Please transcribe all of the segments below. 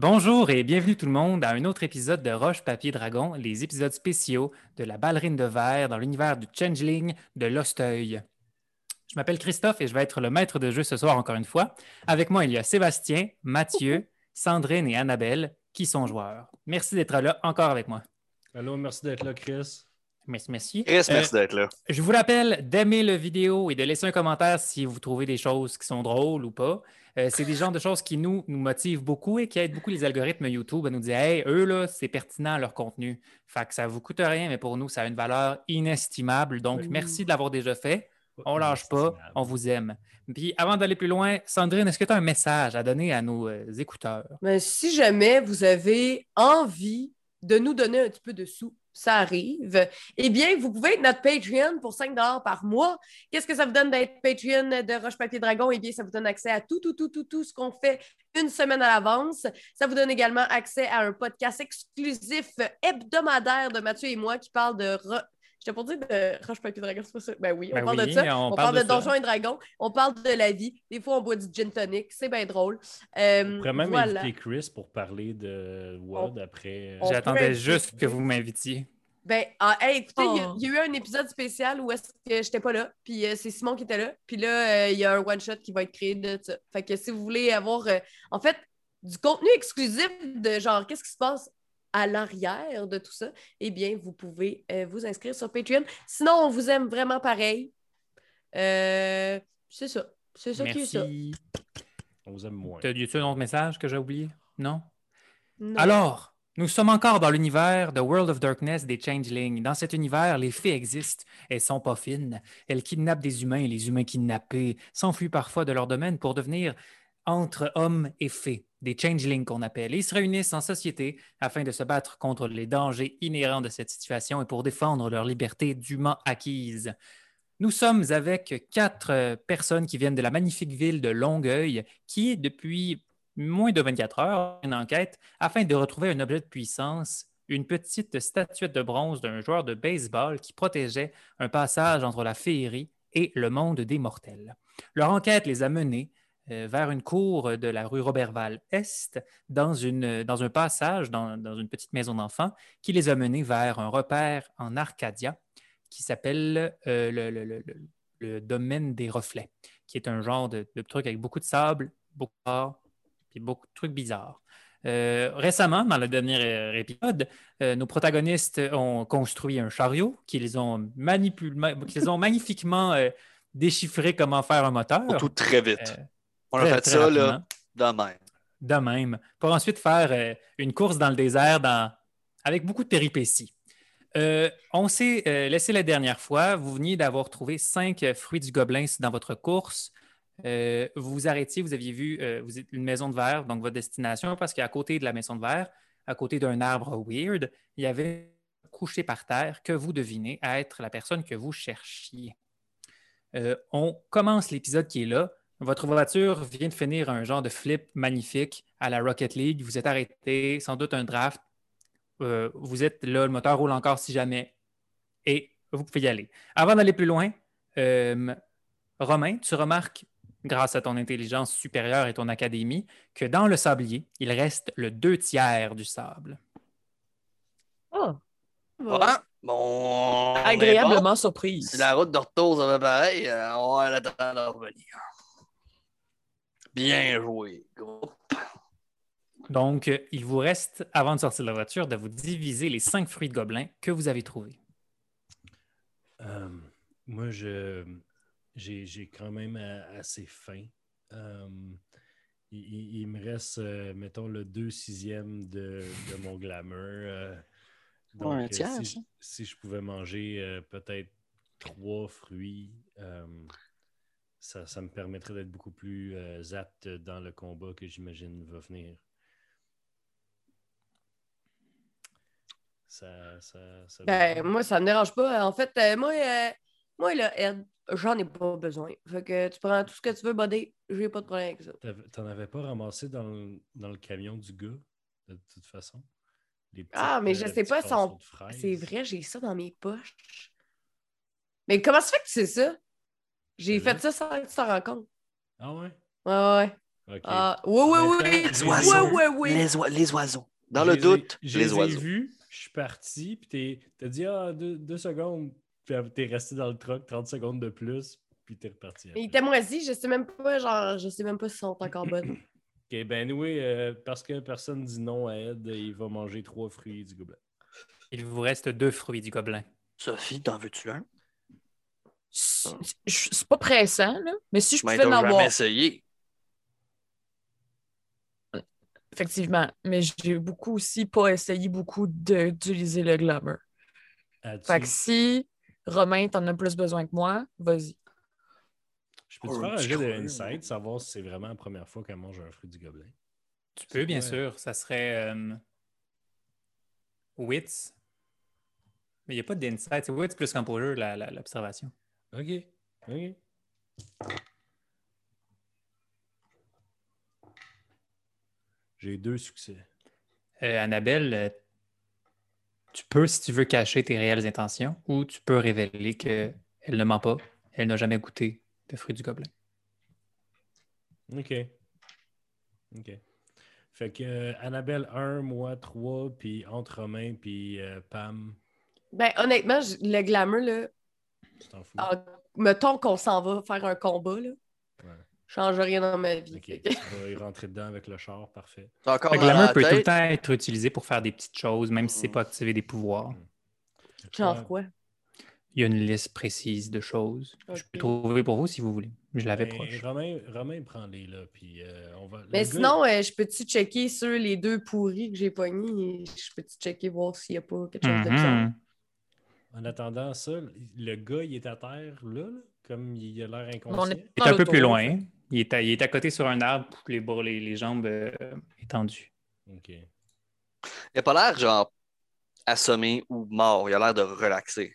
Bonjour et bienvenue tout le monde à un autre épisode de Roche Papier Dragon, les épisodes spéciaux de la ballerine de verre dans l'univers du Changeling de Losteuil. Je m'appelle Christophe et je vais être le maître de jeu ce soir encore une fois. Avec moi, il y a Sébastien, Mathieu, Sandrine et Annabelle qui sont joueurs. Merci d'être là encore avec moi. Allô, merci d'être là, Chris. Merci, merci. Chris, Euh, merci d'être là. Je vous rappelle d'aimer le vidéo et de laisser un commentaire si vous trouvez des choses qui sont drôles ou pas. Euh, c'est des genres de choses qui nous, nous motivent beaucoup et qui aident beaucoup les algorithmes YouTube à nous dire Hey, eux, là, c'est pertinent leur contenu. Fait que ça ne vous coûte rien, mais pour nous, ça a une valeur inestimable. Donc, Oui. merci de l'avoir déjà fait. On lâche pas, on vous aime. Puis avant d'aller plus loin, Sandrine, est-ce que tu as un message à donner à nos euh, écouteurs? Mais si jamais vous avez envie de nous donner un petit peu de sous, ça arrive, eh bien, vous pouvez être notre Patreon pour 5 par mois. Qu'est-ce que ça vous donne d'être Patreon de Roche Papier Dragon? Eh bien, ça vous donne accès à tout, tout, tout, tout, tout ce qu'on fait une semaine à l'avance. Ça vous donne également accès à un podcast exclusif hebdomadaire de Mathieu et moi qui parle de... J'étais pour dire de Roche Papier Dragon, c'est pas ça? Ben oui, on Ben parle oui, de ça. on On, parle de. Donjons et Dragons. On parle de la vie. Des fois, on boit du gin tonic. C'est bien drôle. Euh, On pourrait même voilà. inviter Chris pour parler de WOD après. euh, on- J'attendais peut juste inviter- que vous m'invitiez. Ben, ah, hey, écoutez, il y a- Oh. il y, a eu un épisode spécial où est-ce que j'étais pas là, puis euh, c'est Simon qui était là, puis là, euh, il y a un one-shot qui va être créé de ça. Fait que si vous voulez avoir, euh, en fait, du contenu exclusif de genre, qu'est-ce qui se passe à l'arrière de tout ça, eh bien, vous pouvez euh, vous inscrire sur Patreon. Sinon, on vous aime vraiment pareil. Euh, c'est ça. C'est ça qui est ça. Merci. On vous aime moins. T'as- Y a-tu un autre message que j'ai oublié? Non? Non. Alors, nous sommes encore dans l'univers de World of Darkness des Changelings. Dans cet univers, les fées existent. Elles sont pas fines. Elles kidnappent des humains et les humains kidnappés s'enfuient parfois de leur domaine pour devenir entre hommes et fées, des changelings qu'on appelle. Ils se réunissent en société afin de se battre contre les dangers inhérents de cette situation et pour défendre leur liberté dûment acquise. Nous sommes avec quatre euh, personnes qui viennent de la magnifique ville de Longueuil, qui, depuis moins de 24 heures, une enquête afin de retrouver un objet de puissance, une petite statuette de bronze d'un joueur de baseball qui protégeait un passage entre la féerie et le monde des mortels. Leur enquête les a menés vers une cour de la rue Robertval-Est, dans, une, dans un passage, dans, dans une petite maison d'enfants, qui les a menés vers un repère en Arcadia qui s'appelle euh, le, le- le- le- le domaine des reflets, qui est un genre de, de truc avec beaucoup de sable, beaucoup d'or, puis beaucoup de trucs bizarres. Euh, récemment, dans le dernier euh, épisode, euh, nos protagonistes ont construit un chariot qui les ont, manipul- ont magnifiquement euh, déchiffré comment faire un moteur. Surtout très vite. On a très, fait ça, là, de même. de même, pour ensuite faire euh, une course dans le désert dans- avec beaucoup de péripéties. Euh, on s'est euh, laissé la dernière fois. Vous veniez d'avoir trouvé cinq fruits du gobelin dans votre course. Vous vous arrêtiez, vous aviez vu vous êtes une maison de verre, donc votre destination, parce qu'à côté de la maison de verre, à côté d'un arbre weird, il y avait couché par terre que vous devinez être la personne que vous cherchiez. Euh, on commence l'épisode qui est là. Votre voiture vient de finir un genre de flip magnifique à la Rocket League. Vous êtes arrêté, sans doute un draft. Euh, vous êtes là, le moteur roule encore si jamais. Et vous pouvez y aller. Avant d'aller plus loin, euh, Romain, tu remarques, grâce à ton intelligence supérieure et ton académie, que dans le sablier, il reste le deux tiers du sable. Oh, Ouais, bon. agréablement surprise. Si la route de retour, ça va pareil, euh, on va l'attendre de revenir. Bien joué, groupe. Donc, il vous reste, avant de sortir de la voiture, de vous diviser les cinq fruits de gobelin que vous avez trouvés. Euh, moi, je j'ai j'ai quand même assez faim. Euh, il, me reste, euh, mettons, le 2 sixième de, de mon glamour. euh, donc, un tiers, si, je- si je pouvais manger euh, peut-être trois fruits, euh, ça, ça me permettrait d'être beaucoup plus euh, apte dans le combat que j'imagine va venir. Ça, ça, ça Ben, moi, ça me dérange pas. En fait, euh, moi, euh, moi, là, Ed, j'en ai pas besoin. Fait que tu prends tout ce que tu veux, buddy. J'ai pas de problème avec ça. T'en avais pas ramassé dans le, dans le camion du gars, de toute façon? Les petites, Ah, mais je euh, sais pas, son-. C'est vrai, j'ai ça dans mes poches. Mais comment ça fait que tu sais ça? J'ai fait ça sans que tu t'en rends compte. Ah ouais? Ouais, ouais, ouais. Ok. Ah, oui, oui, oui. Les oiseaux. Oui, oui, oui. Les, oi- les oiseaux. Dans le ai- doute, je les les ai oiseaux. vus, je suis parti, puis t'es- t'as dit ah, deux, deux secondes, puis t'es resté dans le truck 30 secondes de plus, puis t'es reparti. Mais après. il était moisi, je sais même pas, genre, je sais même pas s'ils sont encore bonnes. Ok, ben oui, euh, parce que personne dit non à Ed, il va manger trois fruits du gobelin. Il vous reste deux fruits du gobelin. Sophie, t'en veux-tu un? C'est pas pressant, là. Mais si je pouvais en avoir. essayé. Effectivement. Mais j'ai beaucoup aussi pas essayé beaucoup d'utiliser le glamour. As-tu- Fait que si Romain, t'en as plus besoin que moi, vas-y. Je peux te Oh, faire un jeu de insight, savoir si c'est vraiment la première fois qu'elle mange un fruit du gobelin. Tu peux, bien Ouais. sûr. Ça serait euh, Wits. Mais il n'y a pas d'insight. C'est Wits plus Composure, l'observation. Ok, ok. J'ai deux succès. Euh, Annabelle, euh, tu peux, si tu veux, cacher tes réelles intentions ou tu peux révéler qu'elle ne ment pas. Elle n'a jamais goûté de fruits du gobelin. Ok. Ok. Fait que euh, Annabelle 1, moi 3, puis entre Romain puis euh, Pam, Ben, honnêtement, je- le glamour, là, tu t'en fous. en- mettons qu'on s'en va faire un combat, là, Ouais. change rien dans ma vie. Ok, Fait que- tu vas y rentrer dedans avec le char, parfait. T'as encore Le glamour peut tout le temps être utilisé pour faire des petites choses, même si ce n'est Mhm. pas activer des pouvoirs. Genre quoi? Il y a une liste précise de choses. Je peux trouver pour vous si vous voulez. Je l'avais Ben, proche. Romain, Romain prend-les là, puis euh, on va. le Mais gars- sinon, euh, je peux-tu checker sur les deux pourris que j'ai pognés? Je peux-tu checker voir s'il n'y a pas quelque chose de bizarre? En attendant ça, le gars, il est à terre là, là, comme il a l'air On inconscient. est Il est un peu plus en loin. fait. Il est, à, il est à côté sur un arbre, les, bras, les, les jambes euh, étendues. Ok. Il a pas l'air, genre, assommé ou mort. Il a l'air de relaxer.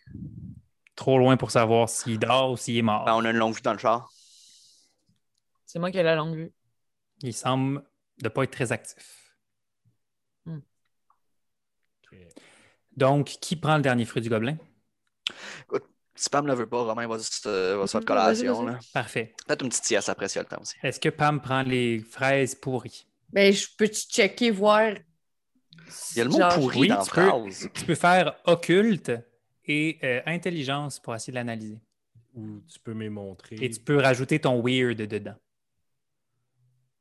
Trop loin pour savoir s'il dort ou s'il est mort. Ben, on a une longue vue dans le char. C'est moi qui ai la longue vue. Il semble ne pas être très actif. ok. Donc, qui prend le dernier fruit du gobelin? Si Pam ne veut pas, Romain va se, va se faire de collation. là. Parfait. Peut-être une petite sieste après s'il y a le temps aussi. Est-ce que Pam prend les fraises pourries? Ben, je peux-tu checker, voir. Il y a le mot genre- pourri oui, dans la tu peux. phrase. Tu peux faire occulte et euh, intelligence pour essayer de l'analyser. Ou tu peux me montrer. Et tu peux rajouter ton weird dedans.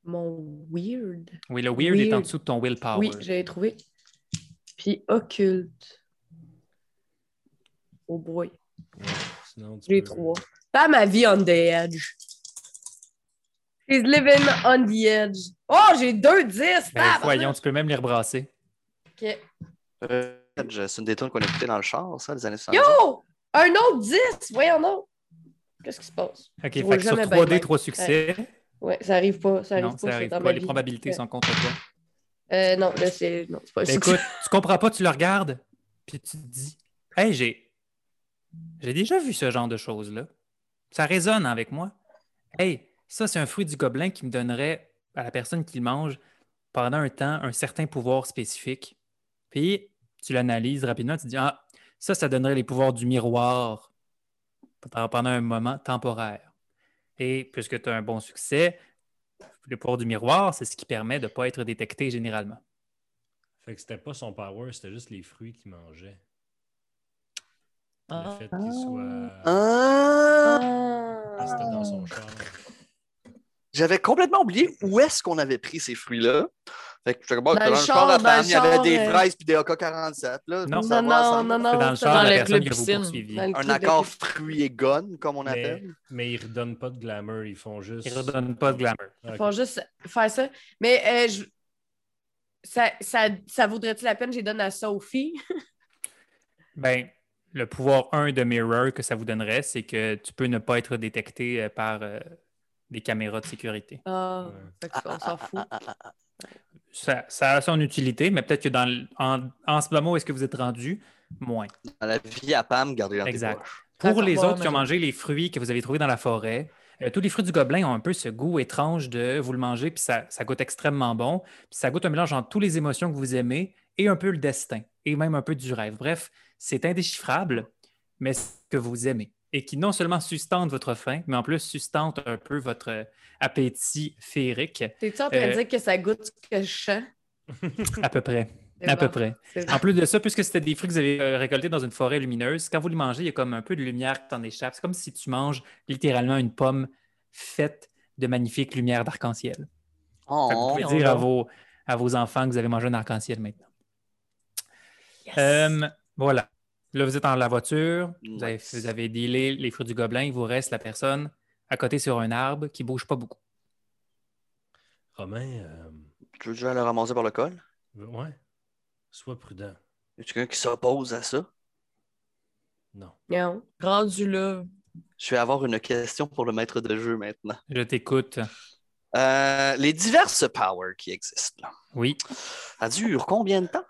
Mon weird? Oui, le weird, est en Weird. dessous de ton willpower. Oui, j'avais trouvé. Puis occulte. Oh boy. Ouais, sinon, tu J'ai peux- trois. Pas ma vie on the edge. She's living on the edge. Oh, j'ai deux dix! Ben, tabarnak! voyons, tu peux même les rebrasser. Ok. Euh, C'est une des qu'on a écoutées dans le char, ça, les années 70. Yo! Un autre 10! Voyons donc. Qu'est-ce qui se passe? OK, fait que sur jamais 3D, bien, 3 succès. Ouais, ça arrive pas. Ça arrive non, pas. ça arrive pas. Les probabilités Ouais. sont contre toi. Euh, non, là, c'est. Non, c'est pas Ben, succès. écoute, tu comprends pas, tu le regardes, puis tu te dis Hey, j'ai. J'ai déjà vu ce genre de choses-là. Ça résonne avec moi. Hey, ça, c'est un fruit du gobelin qui me donnerait à la personne qui le mange pendant un temps un certain pouvoir spécifique. Puis tu l'analyses rapidement, tu te dis Ah, ça, ça donnerait les pouvoirs du miroir pendant un moment temporaire. Et puisque tu as un bon succès, le pouvoir du miroir, c'est ce qui permet de ne pas être détecté généralement. Fait que c'était pas son power, c'était juste les fruits qu'il mangeait. Le Ah. fait qu'il soit. Ah! C'était dans son char. J'avais complètement oublié où est-ce qu'on avait pris ces fruits-là. Fait que je suis comme, bon, Dans dans, le char, la femme, il y avait des euh, fraises puis des AK-47. Là, Non. Non, non, non, C'est dans le char la le personne que vous poursuiviez. Un accord fruit et gun, comme on Mais, appelle. mais ils redonnent pas de glamour, ils font juste. Ils ne redonnent pas de glamour. Ah, ok. Faut juste faire ça. Mais euh, je- ça, ça, ça vaudrait-tu la peine que je les donne à Sophie? Ben, le pouvoir 1 de Mirror que ça vous donnerait, c'est que tu peux ne pas être détecté euh, par euh, des caméras de sécurité. Ah, Ouais. fait qu'on s'en fout. Ça, ça a son utilité, mais peut-être que dans en, en ce moment où est-ce que vous êtes rendu, moins. Dans la vie à Pam, gardez dans Exact. tes. Pour les autres qui ont mangé les fruits que vous avez trouvés dans la forêt, euh, tous les fruits du gobelin ont un peu ce goût étrange de vous le manger, puis ça, ça goûte extrêmement bon. Puis ça goûte un mélange entre toutes les émotions que vous aimez et un peu le destin, et même un peu du rêve. Bref, c'est indéchiffrable, mais c'est ce que vous aimez. et qui non seulement sustente votre faim, mais en plus sustente un peu votre euh, appétit féerique, T'es-tu en train de Euh, dire que ça goûte ce que je sens? à peu près. À bon. peu près. En plus de ça, puisque c'était des fruits que vous avez euh, récoltés dans une forêt lumineuse, quand vous les mangez, il y a comme un peu de lumière qui t'en échappe. C'est comme si tu manges littéralement une pomme faite de magnifiques lumières d'arc-en-ciel. Oh, vous pouvez on dire à va. vos, à vos enfants que vous avez mangé un arc-en-ciel maintenant. Yes. Euh, voilà. Là, vous êtes dans la voiture, vous avez, vous avez dealé les fruits du gobelin, il vous reste la personne à côté sur un arbre qui ne bouge pas beaucoup. Romain, euh, tu veux déjà le ramasser par le col? ouais, sois prudent. Y a quelqu'un qui s'oppose à ça? Non. Non. Rendu là, Je vais avoir une question pour le maître de jeu maintenant. Je t'écoute. Euh, les diverses powers qui existent, là, Oui. ça dure combien de temps?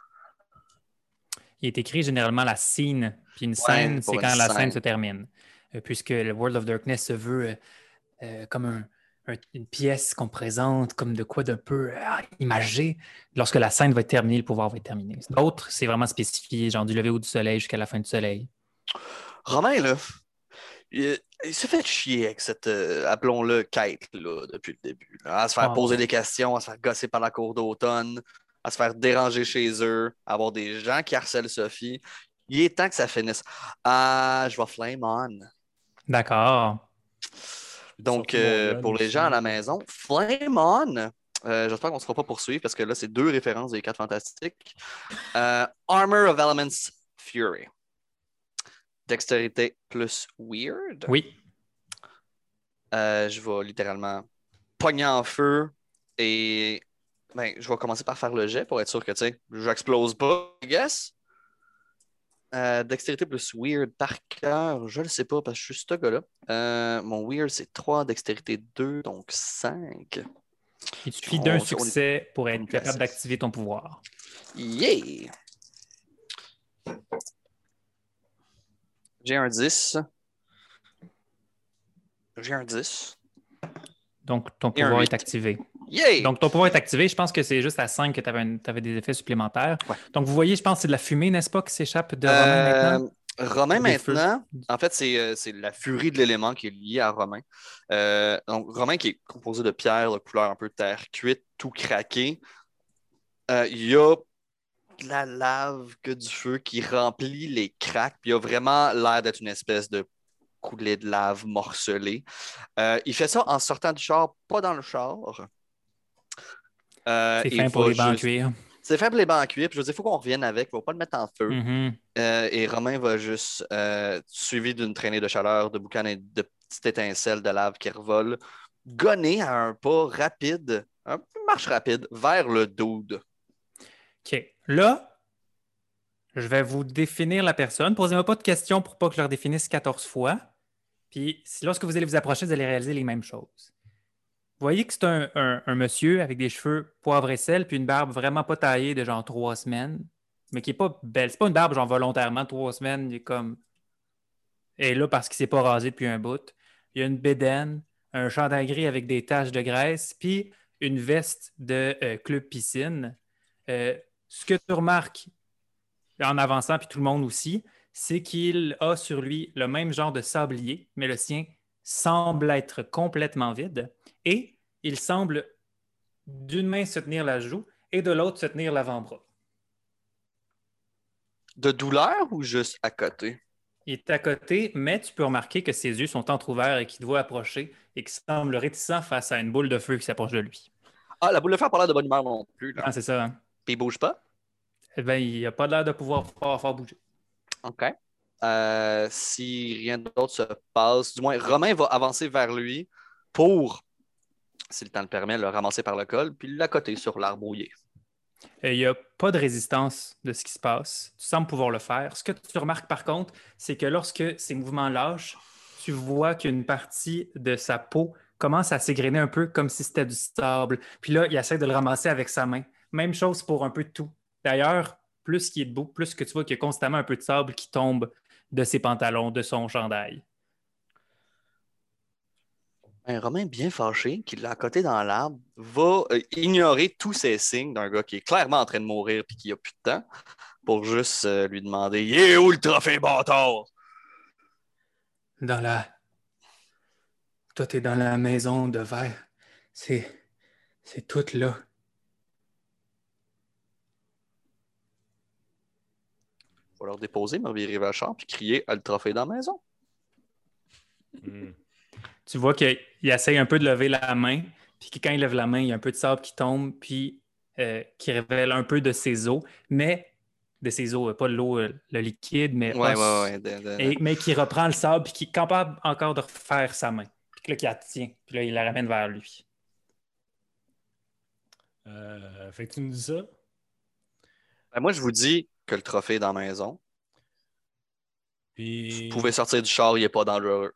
Il est écrit généralement la scène, puis une scène, c'est quand la scène scène. se termine. Euh, puisque le World of Darkness se veut euh, euh, comme un- un- une pièce qu'on présente, comme de quoi d'un peu imagé. Lorsque la scène va être terminée, le pouvoir va être terminé. D'autres, c'est vraiment spécifié, genre du lever ou du soleil jusqu'à la fin du soleil. Romain, là, il, il s'est fait chier avec cette, euh, appelons-le, quête, là, depuis le début. là. À se faire Ah. poser des questions, à se faire gosser par la cour d'automne, à se faire déranger chez eux, à avoir des gens qui harcèlent Sophie. Il est temps que ça finisse. Ah, je vais flame on. D'accord. Donc, euh, pour les gens à la maison, Flame On, euh, j'espère qu'on ne se fera pas poursuivre parce que là, c'est deux références des quatre fantastiques. Euh, Armor of Elements Fury. Dextérité plus Weird. Oui. Euh, je vais littéralement pogner en feu et ben, je vais commencer par faire le jet pour être sûr que tu sais, j'explose pas, I guess. Euh, dextérité plus weird par cœur, je le sais pas parce que je suis ce gars-là. Euh, mon weird c'est 3, dextérité 2, donc 5. Il suffit d'un succès pour être capable d'activer ton pouvoir. Yeah! J'ai un 10. J'ai un 10. Donc, ton pouvoir est activé. Yeah! Donc, ton pouvoir est activé. Je pense que c'est juste à 5 que tu avais, des effets supplémentaires. Ouais. Donc, vous voyez, je pense que c'est de la fumée, n'est-ce pas, qui s'échappe de Romain Euh, maintenant? Romain, feux. maintenant, en fait, c'est euh, c'est la furie de l'élément qui est liée à Romain. Euh, donc, Romain qui est composé de pierre de couleur un peu terre cuite, tout craqué. Euh, Il y a de la lave que du feu qui remplit les cracks. Puis il y a vraiment l'air d'être une espèce de coulée de lave morcelée. Euh, il fait ça en sortant du char, pas dans le char. Euh, C'est fin pour les bancs en cuir. C'est fait pour les bancs en cuir. Puis je veux dire, il faut qu'on revienne avec. Il ne faut pas le mettre en feu. Mhm. Euh, et Romain va juste, suivi d'une traînée de chaleur, de boucan et de petites étincelles de lave qui revolent, gonner à un pas rapide, un marche rapide, vers le dude. OK. Là, je vais vous définir la personne. Posez-moi pas de questions pour pas que je leur définisse 14 fois. Puis, lorsque vous allez vous approcher, vous allez réaliser les mêmes choses. Vous voyez que c'est un monsieur avec des cheveux poivre et sel, puis une barbe vraiment pas taillée de genre trois semaines, mais qui est pas belle. C'est pas une barbe genre volontairement trois semaines. Il est comme. Et là, parce qu'il s'est pas rasé depuis un bout. Il y a une bédaine, un chandail gris avec des taches de graisse, puis une veste de euh, club piscine. Euh, ce que tu remarques en avançant, puis tout le monde aussi, c'est qu'il a sur lui le même genre de sablier, mais le sien semble être complètement vide et il semble d'une main se tenir la joue et de l'autre se tenir l'avant-bras. De douleur ou juste à côté? Il est à côté, mais tu peux remarquer que ses yeux sont entrouverts et qu'il te voit approcher et qu'il semble réticent face à une boule de feu qui s'approche de lui. Ah, la boule de fer n'a pas l'air de bonne humeur non plus. Là. Ah, c'est ça. hein? Puis il bouge pas? Eh bien, il n'a pas l'air de pouvoir fort, fort bouger. OK. Euh, si rien d'autre se passe, du moins, Romain va avancer vers lui pour, si le temps le permet, le ramasser par le col, puis l'accoter sur l'arbre brouillé. Euh, Il n'y a pas de résistance de ce qui se passe. Tu sembles pouvoir le faire. Ce que tu remarques par contre, c'est que lorsque ces mouvements lâchent, tu vois qu'une partie de sa peau commence à s'égrener un peu comme si c'était du sable. Puis là, il essaie de le ramasser avec sa main. Même chose pour un peu de tout. D'ailleurs, plus qu'il est debout, plus que tu vois qu'il y a constamment un peu de sable qui tombe de ses pantalons, de son chandail. Un Romain bien fâché, qui l'a accoté dans l'arbre, va euh, ignorer tous ces signes d'un gars qui est clairement en train de mourir puis qui a plus de temps, pour juste euh, lui demander Il est où le trophée bâtard dans la. Toi, t'es dans la maison de verre. C'est. C'est tout là. Faut leur déposer, me virer Vachard, puis crier à le trophée dans la maison. Hmm. Tu vois qu'il il essaye un peu de lever la main, puis que quand il lève la main, il y a un peu de sable qui tombe, puis euh, qui révèle un peu de ses os, mais de ses os, euh, pas l'eau, euh, le liquide, mais, Ouais, os, ouais, ouais. de- de- et- mais qui reprend le sable, puis qui est capable encore de refaire sa main. Puis que là, qui la tient, puis là, il la ramène vers lui. Euh, fait que tu nous dis ça? Ben, moi, je vous dis que le trophée est dans la maison. Puis. Vous pouvez sortir du char, il n'est pas dangereux.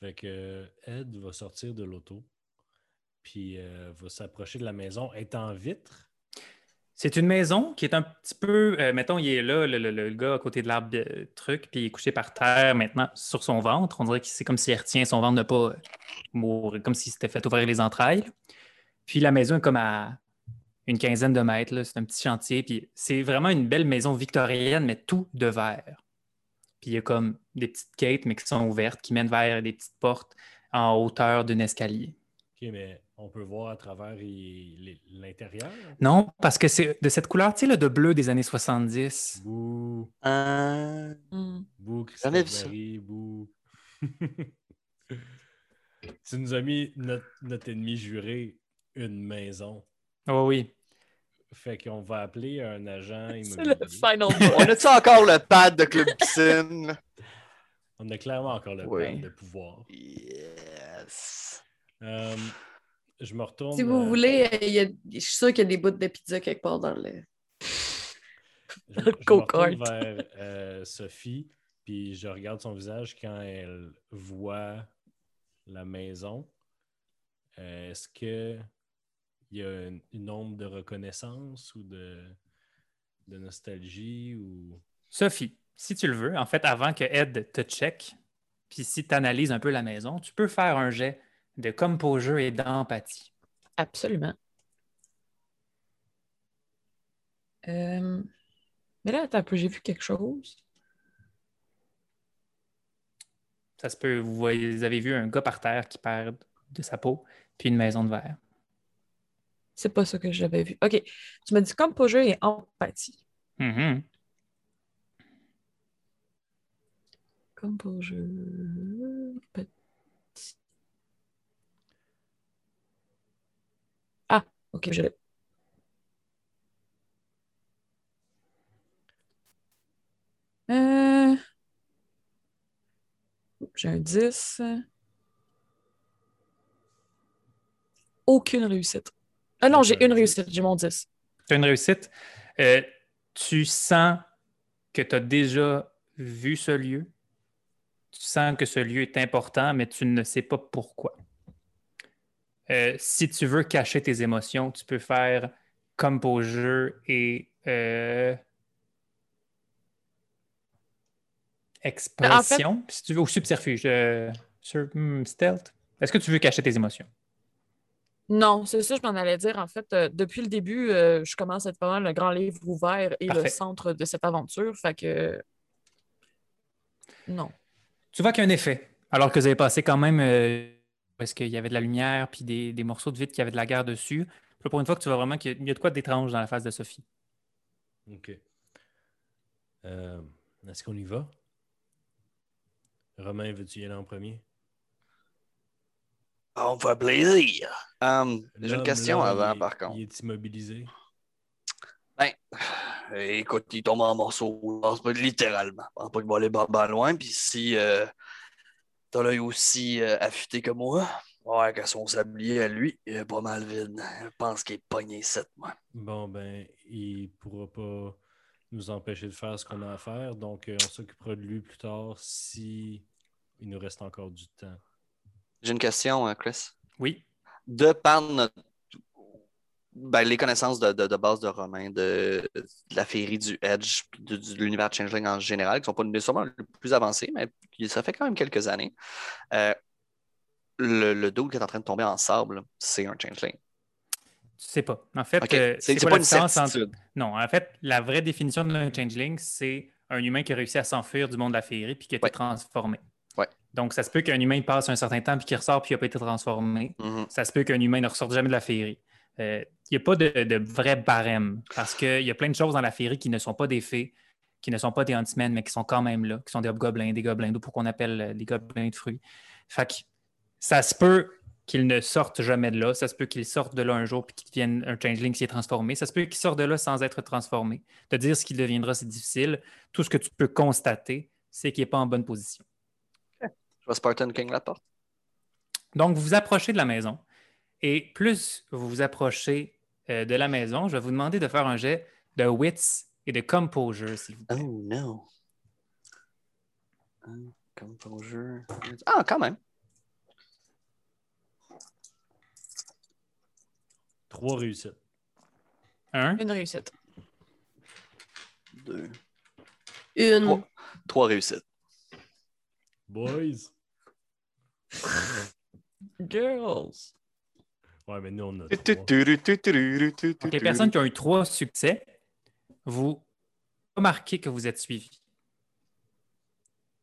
Fait que Ed va sortir de l'auto, puis euh, va s'approcher de la maison. Elle est en vitre. C'est une maison qui est un petit peu. euh, mettons, il est là, le, le- le gars à côté de l'arbre de truc, puis il est couché par terre maintenant sur son ventre. On dirait que c'est comme s'il retient son ventre de pas euh, mourir, comme s'il s'était fait ouvrir les entrailles. Puis la maison est comme à une quinzaine de mètres. là. C'est un petit chantier. Puis c'est vraiment une belle maison victorienne, mais tout de verre. Puis il y a comme des petites gates, mais qui sont ouvertes, qui mènent vers des petites portes en hauteur d'un escalier. OK, mais on peut voir à travers l'intérieur? Non, parce que c'est de cette couleur, tu sais, là, de bleu des années 70. Bouh, Euh, Hmm. bouh, Jamais Christophe vu ça. Barry, bouh. tu nous as mis notre, notre ennemi juré une maison. Oh oui. Fait qu'on va appeler un agent C'est immobilier. le final On a-tu encore le pad de Club Piscine? On a clairement encore le Oui. plan de pouvoir. Yes. Euh, je me retourne. Si vous euh, voulez, euh, il y a- je suis sûre qu'il y a des bouts de pizza quelque part dans le. Je, je me go-kart. retourne vers euh, Sophie, puis je regarde son visage quand elle voit la maison. Euh, Est-ce que il y a une, une ombre de reconnaissance ou de, de nostalgie ou? Sophie, si tu le veux, en fait, avant que Ed te check, puis si tu analyses un peu la maison, tu peux faire un jet de composure et d'empathie. Absolument. Euh, Mais là, attends un peu, j'ai vu quelque chose. Ça se peut, vous, voyez, vous avez vu un gars par terre qui perd de sa peau, puis une maison de verre. C'est pas ça que j'avais vu. OK. Tu m'as dit composure et empathie. Mhm. Composure. empathie. Ah, OK, je l'ai. Euh... J'ai un 10. Aucune réussite. Ah non, j'ai J'ai un une 10. réussite, j'ai mon 10. Tu as une réussite. Euh, tu sens que tu as déjà vu ce lieu. Tu sens que ce lieu est important, mais tu ne sais pas pourquoi. Euh, si tu veux cacher tes émotions, tu peux faire composure et euh, expression, si tu veux, ou subterfuge. sur- hmm, stealth. Est-ce que tu veux cacher tes émotions? Non, c'est ça, je m'en allais dire. En fait, euh, depuis le début, euh, je commence à être mal le grand livre ouvert et le centre de cette aventure. Fait que. Non. Tu vois qu'il y a un effet. Alors que vous avez passé quand même euh, parce qu'il y avait de la lumière puis des, des morceaux de vitre qui avaient de la guerre dessus. Puis pour une fois que tu vois vraiment qu'il y a- il y a de quoi d'étrange dans la face de Sophie. OK. Euh, Est-ce qu'on y va? Romain, veux-tu y aller en premier? On va plaisir. Um, J'ai une question avant, est- par contre. Il est immobilisé. Ben, écoute, il tombe en morceaux. Je pense pas littéralement. Je pense pas qu'il va aller ben loin. Puis si euh, t'as l'œil aussi euh, affûté que moi, ouais, que son sablier à lui, il est pas mal vide. Je pense qu'il est pogné 7 moi. Bon, ben, il pourra pas nous empêcher de faire ce qu'on a à faire. Donc, euh, on s'occupera de lui plus tard si il nous reste encore du temps. J'ai une question, hein, Chris. Oui. De par notre- ben, les connaissances de, de- de base de Romain, de, de la féerie du Edge, de, l'univers de Changeling en général, qui ne sont pas nécessairement les plus avancés, mais ça fait quand même quelques années. Euh, le, le dude qui est en train de tomber en sable, c'est un Changeling. Tu sais pas. En fait, euh, C'est c'est quoi pas la une entre-. Non, en fait, la vraie définition d'un changeling, c'est un humain qui a réussi à s'enfuir du monde de la féerie puis qui a été Ouais. transformé. Ouais. Donc, ça se peut qu'un humain passe un certain temps puis qu'il ressort puis il n'a pas été transformé. Mhm. Ça se peut qu'un humain ne ressorte jamais de la féerie. Euh, Il n'y a pas de, de vrai barème parce qu'il y a plein de choses dans la féerie qui ne sont pas des fées, qui ne sont pas des huntsmen, mais qui sont quand même là, qui sont des hobgoblins, des gobelins, d'où pour qu'on appelle euh, des gobelins de fruits. Fait que ça se peut qu'ils ne sortent jamais de là. Ça se peut qu'ils sortent de là un jour puis qu'ils deviennent un changeling qui s'est transformé. Ça se peut qu'ils sortent de là sans être transformé. Te dire ce qu'il deviendra, c'est difficile. Tout ce que tu peux constater, c'est qu'il n'est pas en bonne position. Je vais Spartan King la porte. Donc, vous vous approchez de la maison. Et plus vous vous approchez euh, de la maison, je vais vous demander de faire un jet de wits et de composure, s'il vous plaît. Oh no. Hein, Composure. Ah, quand même. Trois réussites. Un. Une réussite. Deux. Une. Trois. Trois réussites. Boys. Girls. Ouais, mais nous, on a Donc, les personnes qui ont eu trois succès, vous remarquez que vous êtes suivis.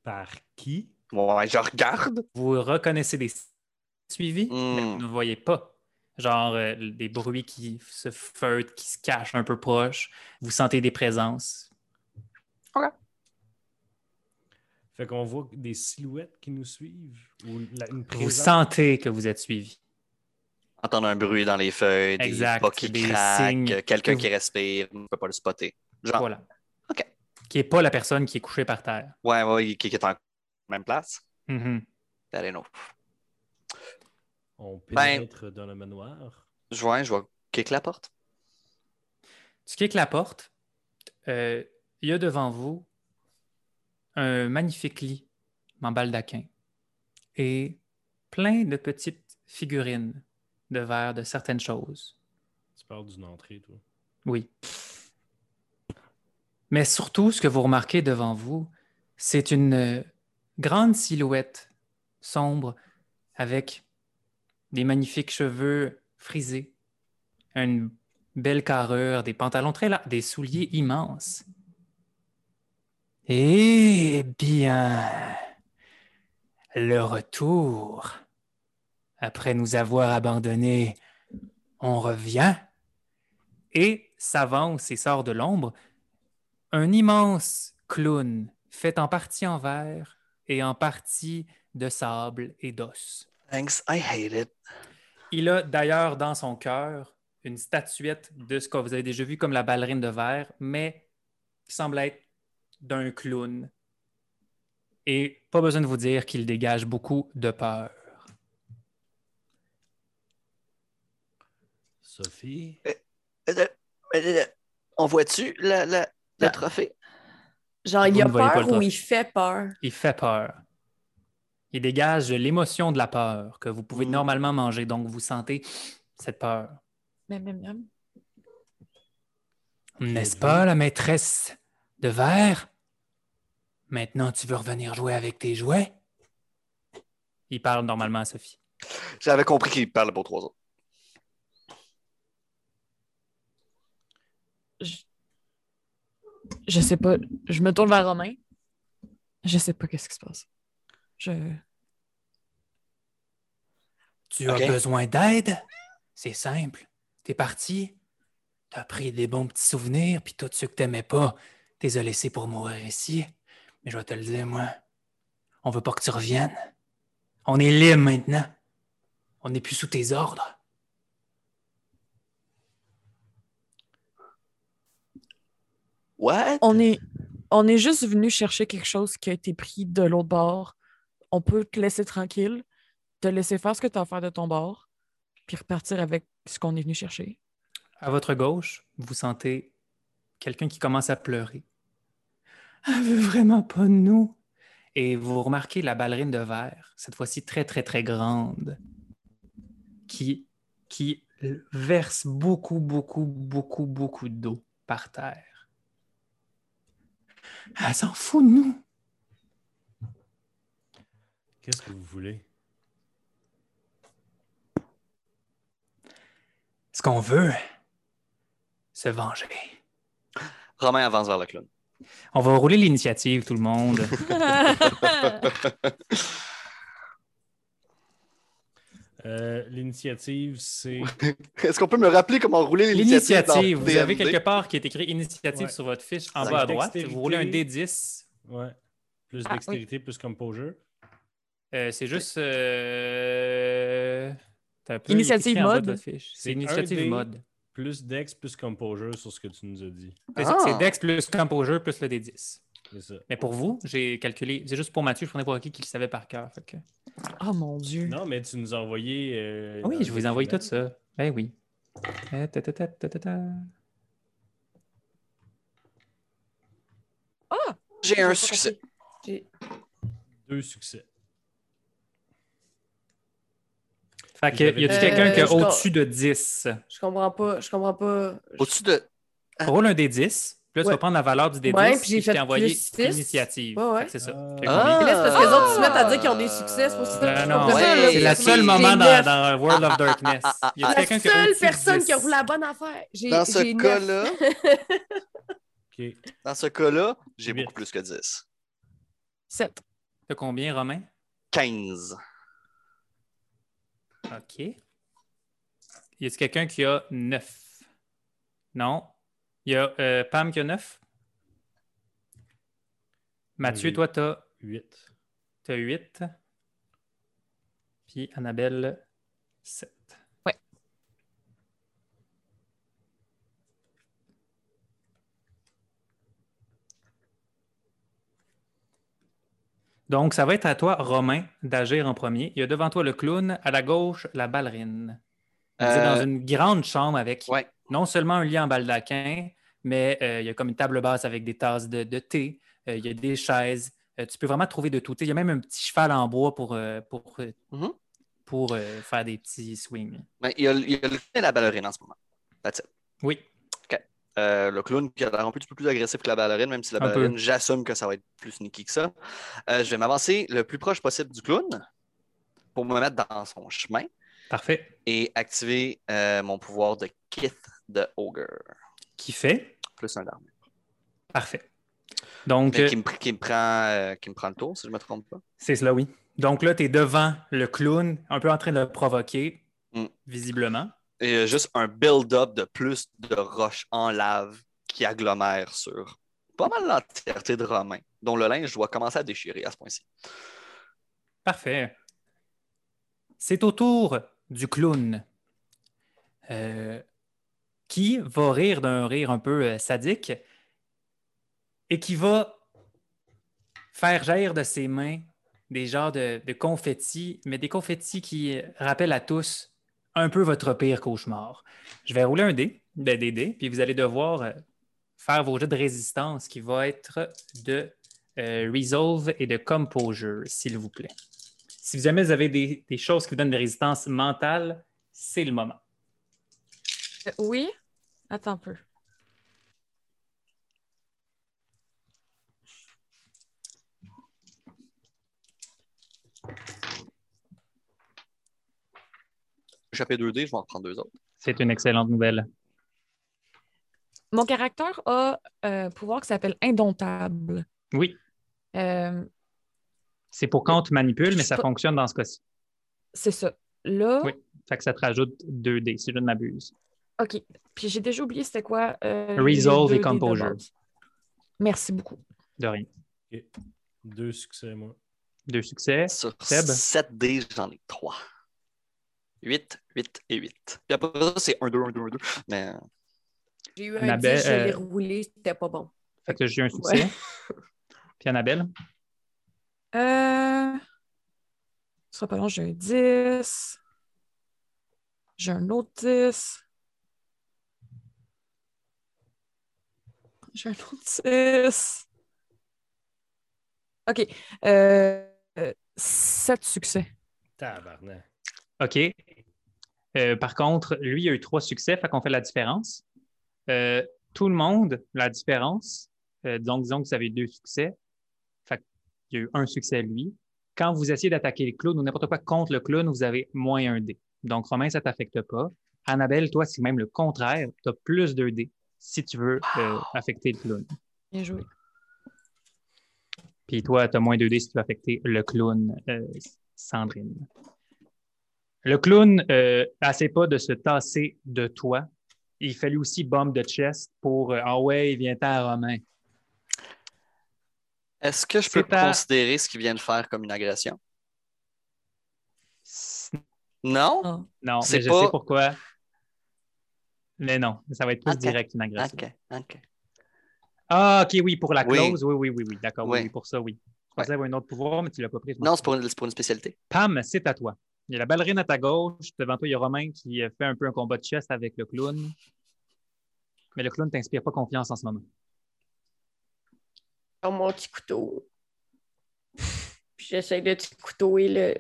Par qui? Ouais, je regarde. Vous reconnaissez des suivis, mais Hmm. vous ne voyez pas. Genre euh, des bruits qui se feutrent, qui se cachent un peu proches. Vous sentez des présences. Fait qu'on voit des silhouettes qui nous suivent? Ou la- une Vous sentez que vous êtes suivis. Entendre un bruit dans les feuilles, des Exact, pas qui des craquent, quelqu'un que qui respire, on ne peut pas le spotter. Genre, Voilà. OK. Qui n'est pas la personne qui est couchée par terre. ouais, ouais, qui, qui est en même place. That ain't no. On Ben- pénètre dans le manoir. Je vois, je vais kick la porte. Tu kicks la porte. euh, Il y a devant vous un magnifique lit en baldaquin et plein de petites figurines de verre de certaines choses. Tu parles d'une entrée, toi. Oui. Mais surtout, ce que vous remarquez devant vous, c'est une grande silhouette sombre avec des magnifiques cheveux frisés, une belle carrure, des pantalons très larges, des souliers immenses. Eh bien, le retour. Après nous avoir abandonnés, on revient et s'avance et sort de l'ombre un immense clown fait en partie en verre et en partie de sable et d'os. Thanks, I hate it. Il a d'ailleurs dans son cœur une statuette de ce que vous avez déjà vu comme la ballerine de verre, mais qui semble être d'un clown. Et pas besoin de vous dire qu'il dégage beaucoup de peur. Sophie? On voit-tu le trophée? Genre, il Vous a peur ou il fait peur? Il fait peur. Il dégage l'émotion de la peur que vous pouvez Mm. normalement manger, donc vous sentez cette peur. N'est-ce pas, la maîtresse? De verre? Maintenant, tu veux revenir jouer avec tes jouets? Il parle normalement à Sophie. J'avais compris qu'il parle pour trois autres. Je... je sais pas. Je me tourne vers Romain. Je sais pas qu'est-ce qui se passe. Je. Tu as besoin d'aide? C'est simple. T'es parti, t'as pris des bons petits souvenirs, puis tous ceux que t'aimais pas, t'es laissés pour mourir ici. Mais je vais te le dire, moi, on veut pas que tu reviennes. On est libre maintenant. On n'est plus sous tes ordres. What? On est, on est juste venu chercher quelque chose qui a été pris de l'autre bord. On peut te laisser tranquille, te laisser faire ce que tu as à faire de ton bord, puis repartir avec ce qu'on est venu chercher. À votre gauche, vous sentez quelqu'un qui commence à pleurer. Elle veut vraiment pas de nous. Et vous remarquez la ballerine de verre, cette fois-ci très, très, très grande, qui, qui verse beaucoup, beaucoup, beaucoup, beaucoup d'eau par terre. Elle s'en fout de nous. Qu'est-ce que vous voulez? Ce qu'on veut, se venger. Romain avance vers le clown. On va rouler l'initiative, tout le monde. Euh, L'initiative, c'est. Est-ce qu'on peut me rappeler comment rouler l'initiative? L'initiative, vous avez quelque part qui est écrit initiative Ouais. sur votre fiche en Cinq bas à droite. dextérité. Vous roulez un D10. Ouais. Plus Ah, dextérité, plus composure. Euh, c'est juste. euh, t'as un peu Initiative écrit en bas de mode. votre fiche. C'est C'est un initiative dé. mode. Plus dex, plus composure sur ce que tu nous as dit. C'est ça, Ah. c'est Dex plus Composure plus le D10. C'est ça. Mais pour vous, j'ai calculé. C'est juste pour Mathieu, je prenais pour qui qui le savait par cœur. fait que- Oh mon Dieu. Non, mais tu nous as envoyé. euh, Oui, je vous ai envoyé tout ça. Ben oui. Ta, ta, ta, ta, ta, ta. J'ai un succès. J'ai- Deux succès. Fait que, y a-tu Euh, quelqu'un qui a au-dessus de 10? Je comprends pas. Je comprends pas. Au-dessus de. Roule un D10. Puis là, tu vas prendre la valeur du D10. Ouais, puis j'ai fait envoyé plus six. initiative. Ouais, ouais. C'est ça. Ah. Ah. là, c'est parce que les autres se mettent à dire qu'ils ont des succès. C'est pour ça Non, non, c'est le seul moment dans, dans World of Darkness. Y a La La quelqu'un qui a seule au-dessus de personne 10? qui a roulé la bonne affaire. Dans ce cas-là, dans ce cas-là, j'ai beaucoup plus que 10. 7. T'as combien, Romain? 15. OK. Y a-t-il quelqu'un qui a 9? Non. Il y a euh, Pam qui a 9? Mathieu, Oui. toi, t'as Huit. as 8. Puis Annabelle, 7. Donc, ça va être à toi, Romain, d'agir en premier. Il y a devant toi le clown, à la gauche, la ballerine. Vous êtes Euh, dans une grande chambre avec Ouais. non seulement un lit en baldaquin, mais euh, il y a comme une table basse avec des tasses de, de thé, euh, il y a des chaises. Euh, tu peux vraiment trouver de tout. Il y a même un petit cheval en bois pour, pour, Mhm. pour faire des petits swings. Ben, il, y a, il y a le et la ballerine en ce moment. That's it. Oui, Euh, le clown qui a l'air un petit peu plus agressif que la ballerine, même si la Un ballerine, j'assume que ça va être plus sneaky que ça. Euh, je vais m'avancer le plus proche possible du clown pour me mettre dans son chemin parfait. et activer euh, mon pouvoir de Kith de Ogre. Qui fait? Plus un d'armure. Parfait. Donc, qui me, qui, me prend, qui me prend le tour, si je ne me trompe pas. c'est cela, oui. Donc là, tu es devant le clown, un peu en train de le provoquer, Mm. visiblement. Euh, juste un build-up de plus de roches en lave qui agglomèrent sur pas mal l'entièreté de Romain, dont le linge doit commencer à déchirer à ce point-ci. Parfait. C'est au tour du clown euh, qui va rire d'un rire un peu euh, sadique et qui va faire jaillir de ses mains des genres de, confettis, mais des confettis qui rappellent à tous un peu votre pire cauchemar. Je vais rouler un dé, de des dés, puis vous allez devoir euh, faire vos jets de résistance qui va être de euh, Resolve et de Composure, s'il vous plaît. Si jamais vous avez des, des choses qui vous donnent des résistances mentales, c'est le moment. Euh, oui? Attends un peu. Fait 2 dés, je vais en prendre deux autres. C'est une excellente nouvelle. Mon caractère a un pouvoir qui s'appelle Indomptable. Oui, Euh, c'est pour quand on te manipule, mais ça pas. fonctionne dans ce cas-ci. c'est ça. Là, Oui. Fait que ça te rajoute 2 dés, si je ne m'abuse. OK. Puis j'ai déjà oublié c'était quoi. euh, Resolve deux et Composure. Merci beaucoup. De rien. Deux succès, moi. Deux succès. Sur Seb? 7 dés, j'en ai 3. 8, 8 et 8. Puis après ça, c'est 1, 2, 1, 2, 1, 2. Mais euh, J'ai eu un Annabelle, 10, je l'ai euh, roulé, c'était pas bon. Fait que j'ai un succès. Puis Annabelle, Euh... Ce sera pas long, j'ai un 10. J'ai un autre 10. J'ai un autre 10. OK. Euh, euh, sept succès. Tabarnak. OK. Euh, par contre, lui, il a eu trois succès, fait qu'on fait la différence. Euh, tout le monde, la différence, euh, donc disons que vous avez deux succès, fait qu'il y a eu un succès lui. Quand vous essayez d'attaquer le clown ou n'importe quoi contre le clown, vous avez moins un dé. Donc, Romain, ça ne t'affecte pas. Annabelle, toi, c'est même le contraire. Tu as plus de dés si tu veux affecter le clown. Bien joué. Puis toi, tu as moins 2D si tu vas affecter le clown Sandrine. Le clown euh, essaie pas de se tasser de toi. Il fait lui aussi bombe de chest pour euh, Ah ouais, il vient à Romain. Est-ce que je peux à- considérer ce qu'il vient de faire comme une agression? Non? Ah. Non, mais je pas- sais pourquoi. Mais non, ça va être plus direct une agression. Ok, ok. Ah, ok, oui, pour la clause, oui, oui, oui, oui, d'accord, oui, pour ça, oui. Je pensais avoir un autre pouvoir, mais tu l'as pas pris. Non, c'est pour, une- c'est pour une spécialité. Pam, c'est à toi. Il y a la ballerine à ta gauche. Devant toi, il y a Romain qui euh, fait un peu un combat de chest avec le clown. Mais le clown ne t'inspire pas confiance en ce moment. Sur mon petit couteau. Puis j'essaie de petit couteauer le,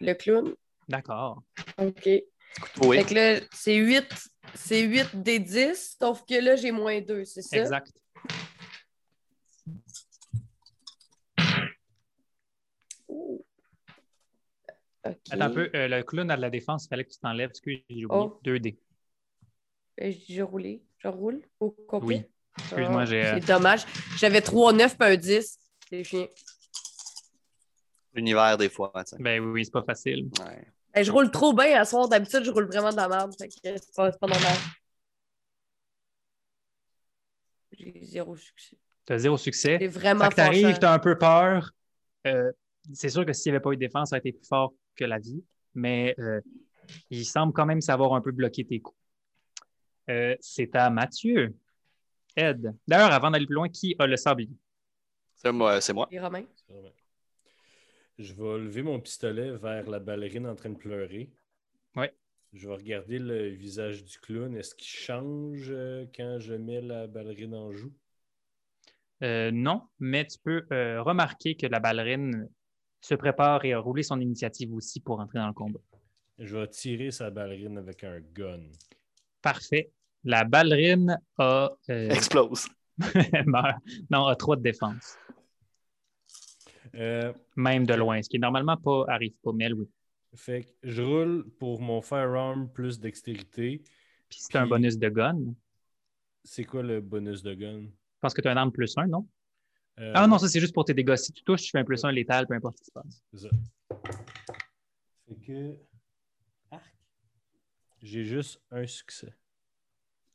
le clown. D'accord. OK. Oui. Fait que là, c'est 8, c'est 8 des 10, sauf que là, j'ai moins 2, c'est ça? Exact. Attends un peu. euh, le clown a de la défense. Il fallait que tu t'enlèves. Excuse, j'ai oublié. Oh. 2D. Euh, Je roulé. Je roule au complet? Oui. Excuse-moi, Ah, j'ai, euh, C'est dommage. J'avais 3, 9 puis un 10. C'est chiant. L'univers, des fois. tu sais. Ben oui, c'est pas facile. Ouais. Ben, je roule trop bien à soir. D'habitude, je roule vraiment de la merde. Fait que c'est pas, pas normal. J'ai zéro succès. Tu as zéro succès. C'est vraiment que t'arrives, fâchant. tu as un peu peur. Euh, c'est sûr que s'il n'y avait pas eu de défense, ça aurait été plus fort que la vie. Mais euh, il semble quand même savoir un peu bloquer tes coups. Euh, c'est à Mathieu. Ed. D'ailleurs, avant d'aller plus loin, qui a le sablier? C'est moi. C'est moi. Vrai. Je vais lever mon pistolet vers la ballerine en train de pleurer. Ouais. Je vais regarder le visage du clown. Est-ce qu'il change euh, quand je mets la ballerine en joue? Euh, non, mais tu peux euh, remarquer que la ballerine se prépare et a roulé son initiative aussi pour entrer dans le combat. Je vais tirer sa ballerine avec un gun. Parfait. La ballerine a, euh, Explose. meurt. non, a trois de défense, Euh, même de loin, ce qui normalement pas arrive pas, mais elle, oui. fait que je roule pour mon firearm plus dextérité. Puis c'est un bonus de gun. C'est quoi le bonus de gun? pense que tu as un arme plus un, non? Euh, Ah non, ça c'est juste pour tes dégâts. Si tu touches, tu fais un plus un létal, peu importe ce qui se passe. c'est ça. Fait que. Arc. J'ai juste un succès.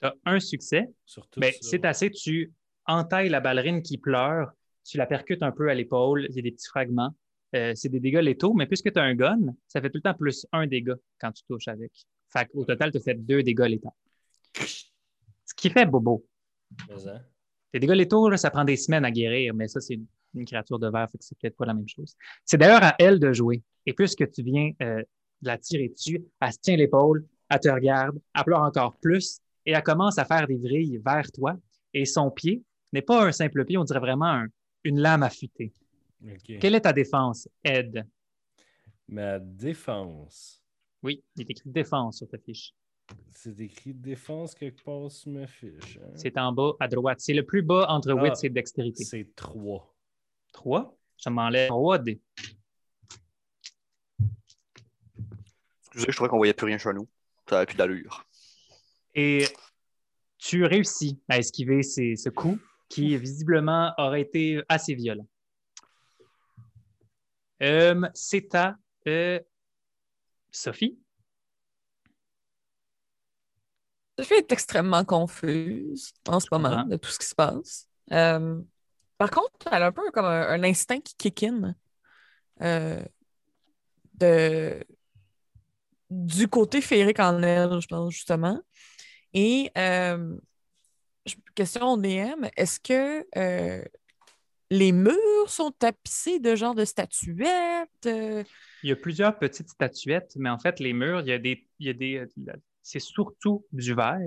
Tu as un succès. Sur tout Ben, ça. c'est assez, tu entailles la ballerine qui pleure, tu la percutes un peu à l'épaule, il y a des petits fragments. Euh, c'est des dégâts létaux, mais puisque tu as un gun, ça fait tout le temps plus un dégât quand tu touches avec. Fait au total, tu fais deux dégâts létaux. Ce qui fait bobo. Mais, hein? Les dégâts létaux, là, ça prend des semaines à guérir, mais ça, c'est une- une créature de verre, fait que c'est peut-être pas la même chose. C'est d'ailleurs à elle de jouer. Et puisque tu viens euh, de la tirer dessus, elle se tient l'épaule, elle te regarde, elle pleure encore plus, et elle commence à faire des vrilles vers toi. Et son pied n'est pas un simple pied, on dirait vraiment un- une lame affûtée. Quelle est ta défense, Ed? Ma défense. Oui, il est écrit défense sur ta fiche. C'est écrit défense quelque part sur ma fiche. hein? C'est en bas à droite. C'est le plus bas entre Ah. wits et dextérité. C'est 3. 3. Je m'enlève 3 dés. Excusez, je trouvais qu'on voyait plus rien chez nous. Ça avait plus d'allure. Et tu réussis à esquiver ces- ce coup qui, visiblement, aurait été assez violent. Euh, C'est à euh, Sophie? Sophie est extrêmement confuse en ce moment de tout ce qui se passe. Euh, par contre, elle a un peu comme un, un instinct qui kick in euh, de, du côté féerique en elle, je pense, justement. Et euh, question au DM, est-ce que euh, les murs sont tapissés de genre de statuettes? Il y a plusieurs petites statuettes, mais en fait, les murs, il y a des. il y a des c'est surtout du verre,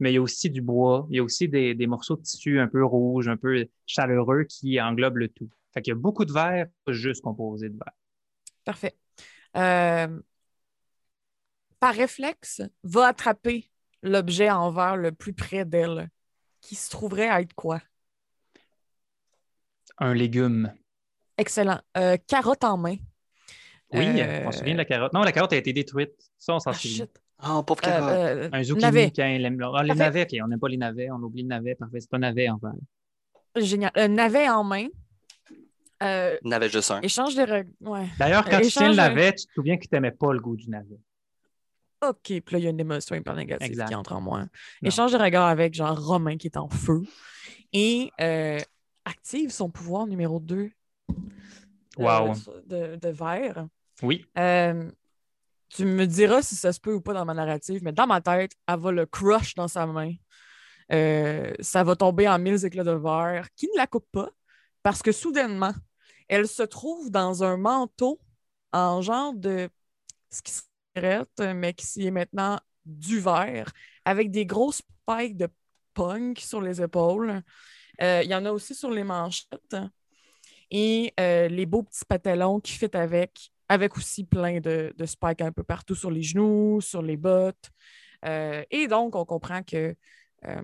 mais il y a aussi du bois. Il y a aussi des, des morceaux de tissu un peu rouges, un peu chaleureux qui englobent le tout. Fait qu'il y a beaucoup de verre, pas juste composé de verre. Parfait. Euh, par réflexe, va attraper l'objet en verre le plus près d'elle, qui se trouverait à être quoi? Un légume. Excellent. Euh, carotte en main. Oui, Euh, on se souvient de la carotte. Non, la carotte a été détruite. Ça, on s'en Ah, souvient. Shit. Oh, pauvre Euh, carotte. euh, Un zucchini, navet. quand il aime- Ah, les Parfait. navets, OK, on n'aime pas les navets, on oublie le navet, parfait. C'est pas navet en verre. Génial. Un navet en main. Euh, avait juste un. échange regards. Ouais. D'ailleurs, quand tu tiens le navet, tu te souviens que tu n'aimais pas le goût du navet. OK, puis là, il y a une émotion hyper négative Exact. qui entre en moi. Non. Échange de regard avec genre Romain qui est en feu et euh, active son pouvoir numéro 2 Wow. de, de verre. Oui. Euh, tu me diras si ça se peut ou pas dans ma narrative, mais dans ma tête, elle va le crush dans sa main. Euh, ça va tomber en mille éclats de verre qui ne la coupe pas parce que soudainement, elle se trouve dans un manteau en genre de ce qui serait, mais qui est maintenant du verre avec des grosses spikes de punk sur les épaules. Euh, Il y en a aussi sur les manchettes et euh, les beaux petits pantalons qui fit avec, avec aussi plein de, de spikes un peu partout sur les genoux, sur les bottes. Euh, et donc, on comprend que euh,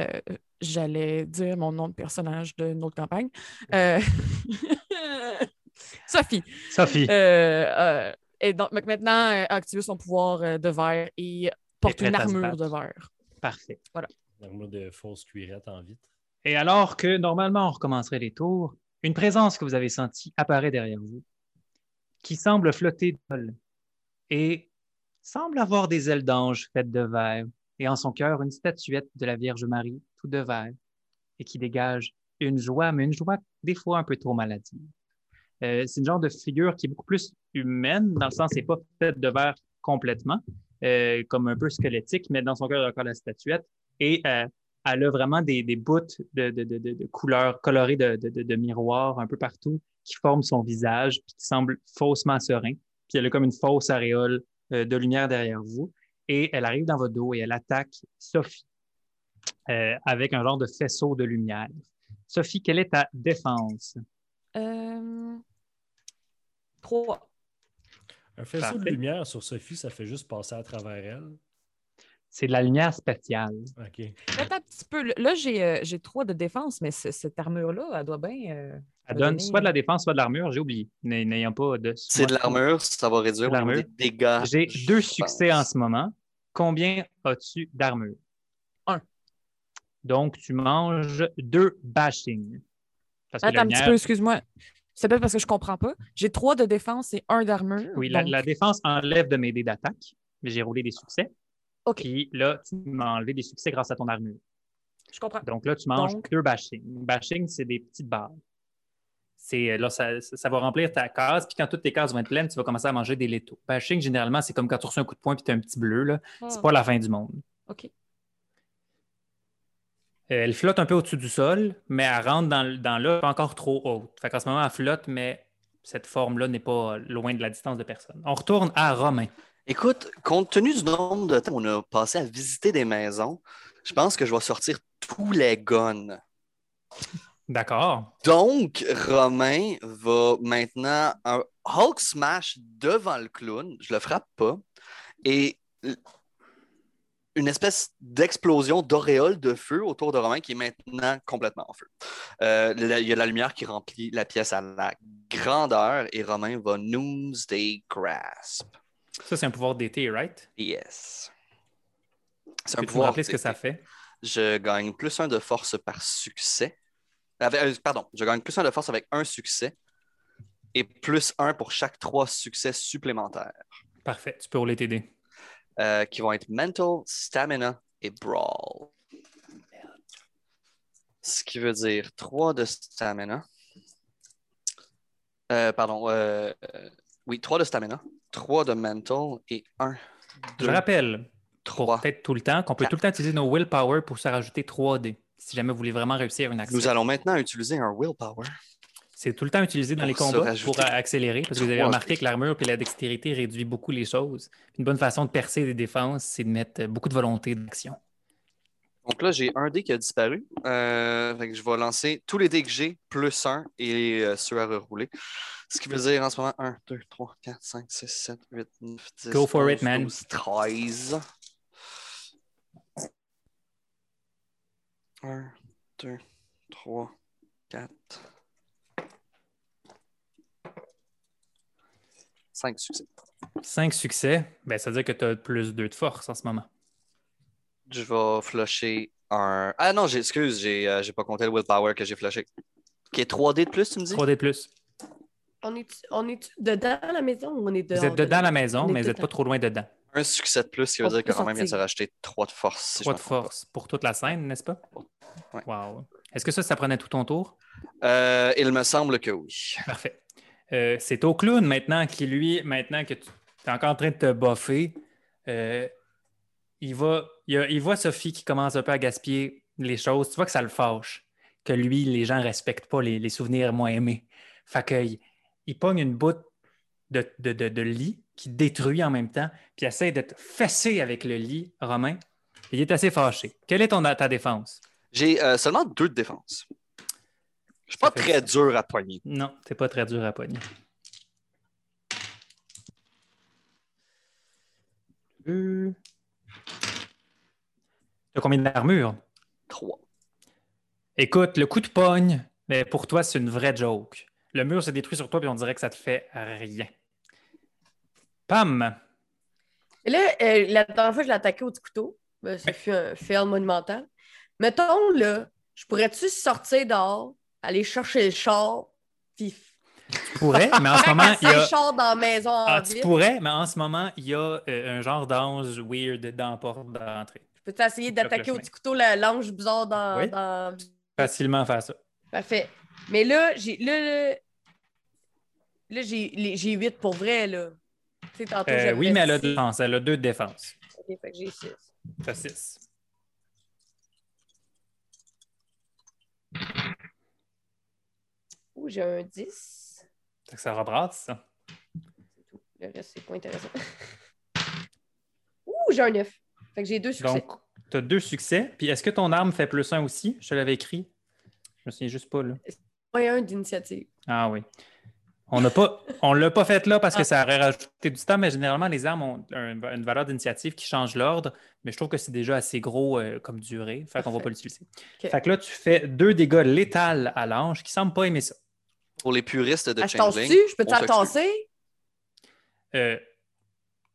euh, j'allais dire mon nom de personnage d'une autre campagne. Euh, Sophie. Sophie. Euh, euh, et donc, maintenant, a activé son pouvoir de verre et porte une armure de verre. Parfait. L'armure de fausse cuirette en vitre. Et alors que normalement on recommencerait les tours, une présence que vous avez sentie apparaît derrière vous, qui semble flotter et semble avoir des ailes d'ange faites de verre, et en son cœur une statuette de la Vierge Marie, tout de verre, et qui dégage une joie, mais une joie des fois un peu trop maladive. Euh, c'est une genre de figure qui est beaucoup plus humaine, dans le sens c'est pas faite de verre complètement, euh, comme un peu squelettique, mais dans son cœur il y a encore la statuette, et euh, elle a vraiment des, des bouts de, de, de, de- de couleurs colorées de, de, de, de miroirs un peu partout qui forment son visage, puis qui semble faussement serein. Puis elle a comme une fausse aréole euh, de lumière derrière vous. Et elle arrive dans votre dos et elle attaque Sophie euh, avec un genre de faisceau de lumière. Sophie, quelle est ta défense? Euh... Trois. Un faisceau de lumière sur Sophie, ça fait juste passer à travers elle. C'est de la lumière spatiale. OK. Attends un petit peu. Là, j'ai euh, j'ai trois de défense, mais ce- cette armure-là, elle doit bien. euh, Elle donne donner- soit de la défense, soit de l'armure. J'ai oublié, n'ay- n'ayant pas de... C'est de l'armure, ça va réduire des dégâts. J'ai deux pense. succès en ce moment. Combien as-tu d'armure? Un. Donc, tu manges deux bashing. Parce Attends un petit peu, excuse-moi. C'est peut-être parce que je comprends pas. J'ai trois de défense et un d'armure. Oui, la, la défense enlève de mes dés d'attaque, mais j'ai roulé des succès. OK. Puis là, tu m'as enlevé des succès grâce à ton armure. Je comprends. Donc là, tu manges Donc- deux bashing. Bashing, c'est des petites barres. C'est, là, ça, ça va remplir ta case, puis quand toutes tes cases vont être pleines, tu vas commencer à manger des létaux. Bashing, généralement, c'est comme quand tu reçois un coup de poing puis tu as un petit bleu. Là. C'est Ah, pas la fin du monde. OK. Euh, Elle flotte un peu au-dessus du sol, mais elle rentre dans, dans là, pas encore trop haute. Fait qu'en ce moment, elle flotte, mais cette forme-là n'est pas loin de la distance de personne. On retourne à Romain. Écoute, compte tenu du nombre de temps qu'on a passé à visiter des maisons, je pense que je vais sortir tous les guns. D'accord. Donc, Romain va maintenant un Hulk Smash devant le clown. Je le frappe pas. Et une espèce d'explosion d'auréole de feu autour de Romain qui est maintenant complètement en feu. Euh, il y a la lumière qui remplit la pièce à la grandeur et Romain va Noomsday Grasp. Ça, c'est un pouvoir d'été, right? Yes. C'est un pouvoir. rappeler ce que ça fait? Je gagne plus un de force par succès. Avec- euh, pardon, je gagne plus un de force avec un succès et plus un pour chaque trois succès supplémentaires, Parfait, tu peux rouler dés. euh, qui vont être Mental, Stamina et Brawl. Ce qui veut dire 3 de Stamina. Euh, pardon, euh, oui, 3 de Stamina, 3 de Mental et 1, Je 2, rappelle, pour 3. peut-être tout le temps, qu'on peut tout le temps utiliser nos willpower pour se rajouter 3 dés. Si jamais vous voulez vraiment réussir une action. Nous allons maintenant utiliser un Willpower. C'est tout le temps utilisé dans Pour les combats pour accélérer, parce que vous avez remarqué que l'armure et la dextérité réduit beaucoup les choses. Une bonne façon de percer des défenses, c'est de mettre beaucoup de volonté d'action. Donc là, j'ai un dé qui a disparu. Euh, fait que je vais lancer tous les dés que j'ai, plus un et euh, ceux à rerouler. Ce qui veut dire en ce moment 1, 2, 3, 4, 5, 6, 7, 8, 9, 10, Go for it, 11, man. 12, 13. 1, 2, 3, 4. 5 succès. 5 succès, ben, ça veut dire que tu as plus 2 de force en ce moment. Je vais flusher un. Ah non, j'ai- excuse, j'ai euh, j'ai pas compté le willpower que j'ai flushé. Ok, 3D de plus, tu me dis? 3D de plus. On est, on est dedans la maison ou on est dehors? Vous êtes dedans la maison, On est mais vous n'êtes pas trop loin dedans. Un succès de plus, ce qui veut dire que Romain vient de se racheter 3 de force. si je 3 me de force pour toute la scène, n'est-ce pas? Ouais. Wow. Est-ce que ça, ça prenait tout ton tour? Euh, il me semble que oui. Parfait. Euh, c'est au clown maintenant qui, lui, maintenant que tu es encore en train de te boffer, euh, il, va, il, a- il voit Sophie qui commence un peu à gaspiller les choses. Tu vois que ça le fâche, que lui, les gens ne respectent pas les, les souvenirs moins aimés. Fait qu'il il pogne une bout de, de- de- de lit qui détruit en même temps, puis essaie de te fesser avec le lit, Romain. Il est assez fâché. Quelle est ton, ta défense? J'ai euh, seulement deux de défense. Je suis pas Ça très dur à poigner. Non, c'est pas très dur à pogner. Euh... T'as combien d'armure? Trois. Écoute, le coup de pogne, mais pour toi, c'est une vraie joke. Le mur se détruit sur toi, puis on dirait que ça te fait rien. Pam! Et là, euh, la dernière fois, je l'ai attaqué au petit couteau. Ben, ça fut un fail monumental. Mettons, là, je pourrais-tu sortir dehors, aller chercher le char, puis Tu pourrais, mais en ce moment, il y a... dans la maison en Ah, tu ville? pourrais, mais en ce moment, il y a euh, un genre d'ange weird dans la porte d'entrée. Je peux essayer d'attaquer au petit couteau la- l'ange bizarre dans, Oui. dans- Facilement faire ça. Parfait. Mais là, j'ai là, là, là, j'ai les- j'ai 8 pour vrai, là. Tu sais, tantôt, Euh, j'avais oui, mais elle a deux défenses. Elle a deux de défense. Ok, fait que j'ai 6. T'as six. Ouh, j'ai un 10. Fait que ça rebrasse, ça. C'est tout. Le reste, c'est pas intéressant. Ouh, j'ai un 9. Fait que j'ai deux succès. Donc, tu as deux succès. Puis est-ce que ton arme fait plus un aussi? Je te l'avais écrit. Je me souviens juste pas, là. Moi, un d'initiative. Ah oui. On n'a pas, on l'a pas fait là parce que Ah. ça aurait rajouté du temps, mais généralement, les armes ont un- une valeur d'initiative qui change l'ordre, mais je trouve que c'est déjà assez gros euh, comme durée, fait qu'on va Parfait. pas l'utiliser. Fait que là, tu fais deux dégâts létals à l'ange qui semble pas aimer ça. Pour les puristes de Ah, je Changeling? Je peux on te la s'excuse. tasser? Euh,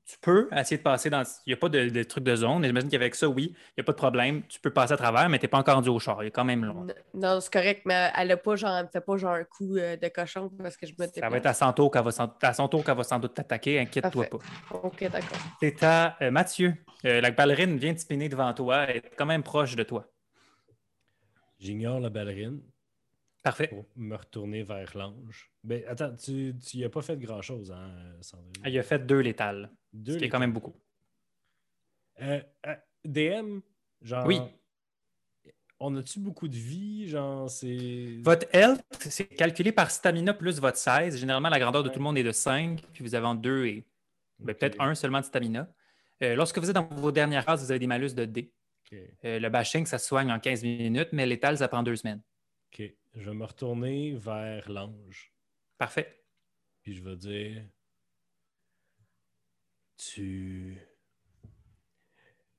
tu peux essayer de passer dans. Il n'y a pas de, de truc de zone. J'imagine qu'avec ça, oui, il n'y a pas de problème. Tu peux passer à travers, mais tu n'es pas encore rendu au char. Il est quand même long. Non, c'est correct, mais elle a pas genre, elle me fait pas genre un coup euh, de cochon parce que je me Ça va être à son tour qu'elle va, sans- à son tour qu'elle va sans doute t'attaquer. Inquiète-toi pas. Ok, d'accord. C'est à euh, Mathieu. Euh, la ballerine vient de spinner devant toi. Elle est quand même proche de toi. J'ignore la ballerine Parfait. pour me retourner vers l'ange. Ben, attends, tu n'y as pas fait grand-chose, hein, Sandrine? Ah, Il a fait deux létales, Deux ce qui est quand même beaucoup. Euh, euh, DM, genre. Oui. On a-tu beaucoup de vie? Genre, c'est. Votre health, c'est calculé par stamina plus votre size. Généralement, la grandeur de tout le monde est de 5, puis vous avez en 2 et ben, peut-être un seulement de stamina. Euh, lorsque vous êtes dans vos dernières phases, vous avez des malus de D. le bashing, ça se soigne en 15 minutes, mais l'étal, ça prend deux semaines. ok. Je vais me retourner vers l'ange. Parfait. Puis je vais dire. Tu.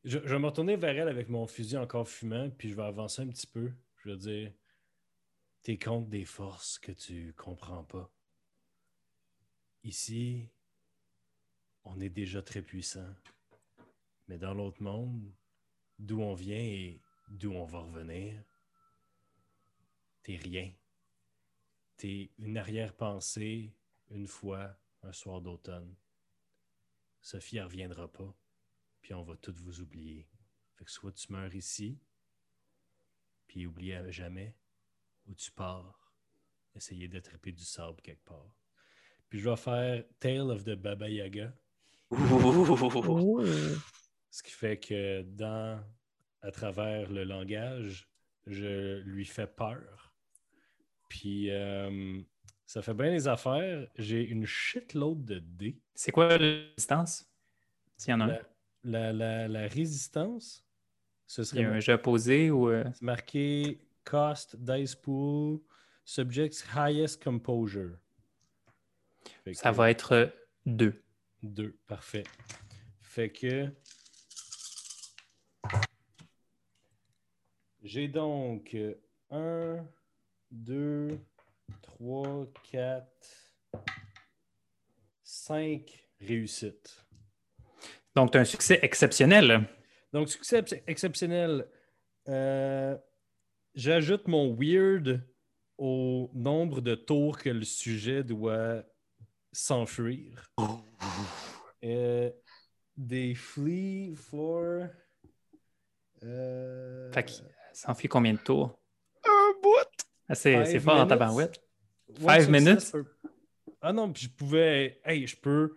Je, je vais me retourner vers elle avec mon fusil encore fumant, puis je vais avancer un petit peu. Je vais dire. T'es contre des forces que tu comprends pas. Ici, on est déjà très puissant. Mais dans l'autre monde, d'où on vient et d'où on va revenir, t'es rien. T'es une arrière-pensée une fois un soir d'automne. Sophie ne reviendra pas, puis on va toutes vous oublier. Fait que soit tu meurs ici, puis oublie à jamais, ou tu pars, essayer d'attraper du sable quelque part. Puis je vais faire Tale of the Baba Yaga, ce qui fait que dans, à travers le langage, je lui fais peur. Puis euh, ça fait bien les affaires. J'ai une shitload de dés. C'est quoi la distance? S'il y en a un. La, la, la- la résistance, ce Il y serait a un jeu opposé ou. euh, c'est marqué Cost, Dice Pool, Subjects Highest Composure. Fait Ça que- va être 2. Deux, parfait. Fait que. J'ai donc 1, 2, 3, 4, 5 réussites. Donc, tu as un succès exceptionnel. Donc, succès ex- exceptionnel. Euh, J'ajoute mon weird au nombre de tours que le sujet doit s'enfuir. Euh, they flee for. euh, Fait fait combien de tours? Ah, c'est fort en minutes? tabarouette. One Five minutes? Ah non, puis je pouvais. Hey, je peux.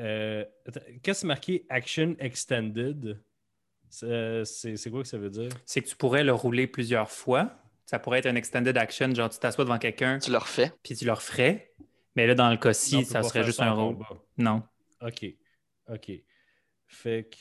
Euh, attends, Qu'est-ce que c'est marqué Action Extended? C'est c'est- c'est quoi que ça veut dire? C'est que tu pourrais le rouler plusieurs fois. Ça pourrait être un extended action, genre tu t'assois devant quelqu'un, Tu le refais. puis tu le referais. Mais là, dans le cas-ci, ça serait juste ça un rôle. combat. Non. Ok. Ok. Fait que.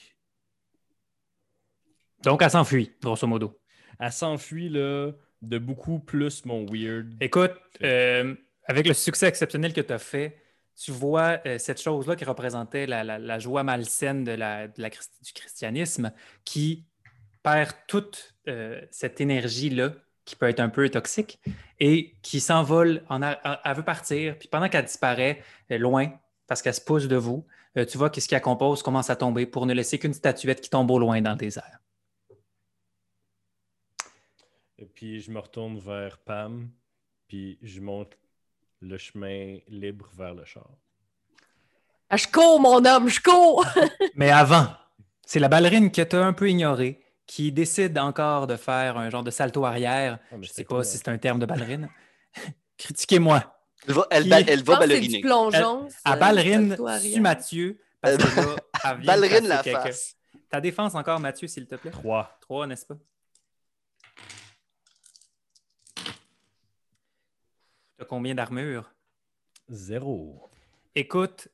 Donc, elle s'enfuit, grosso modo. Elle s'enfuit là de beaucoup plus mon weird. Écoute, euh, avec le succès exceptionnel que tu as fait, tu vois euh, cette chose-là qui représentait la, la- la joie malsaine de la, de la christi- du christianisme qui perd toute euh, cette énergie-là qui peut être un peu toxique et qui s'envole, en a- a- elle veut partir, puis pendant qu'elle disparaît loin, parce qu'elle se pousse de vous, tu vois que ce qui la compose commence à tomber pour ne laisser qu'une statuette qui tombe au loin dans le désert. Et puis je me retourne vers Pam, puis je monte le chemin libre vers le char. Ah, je cours, mon homme, je cours! Mais avant, c'est la ballerine que tu as un peu ignorée qui décide encore de faire un genre de salto arrière. Ah, Je sais c'était pas cool, si hein. c'est un terme de ballerine. Critiquez-moi. Elle va, elle, Qui- elle va c'est balleriner. du plongeon. À ballerine, su Mathieu, parce que là, elle Ballerine la face. Ta défense encore, Mathieu, s'il te plaît. Trois. Trois, n'est-ce pas? Tu as combien d'armure? Zéro. Écoute,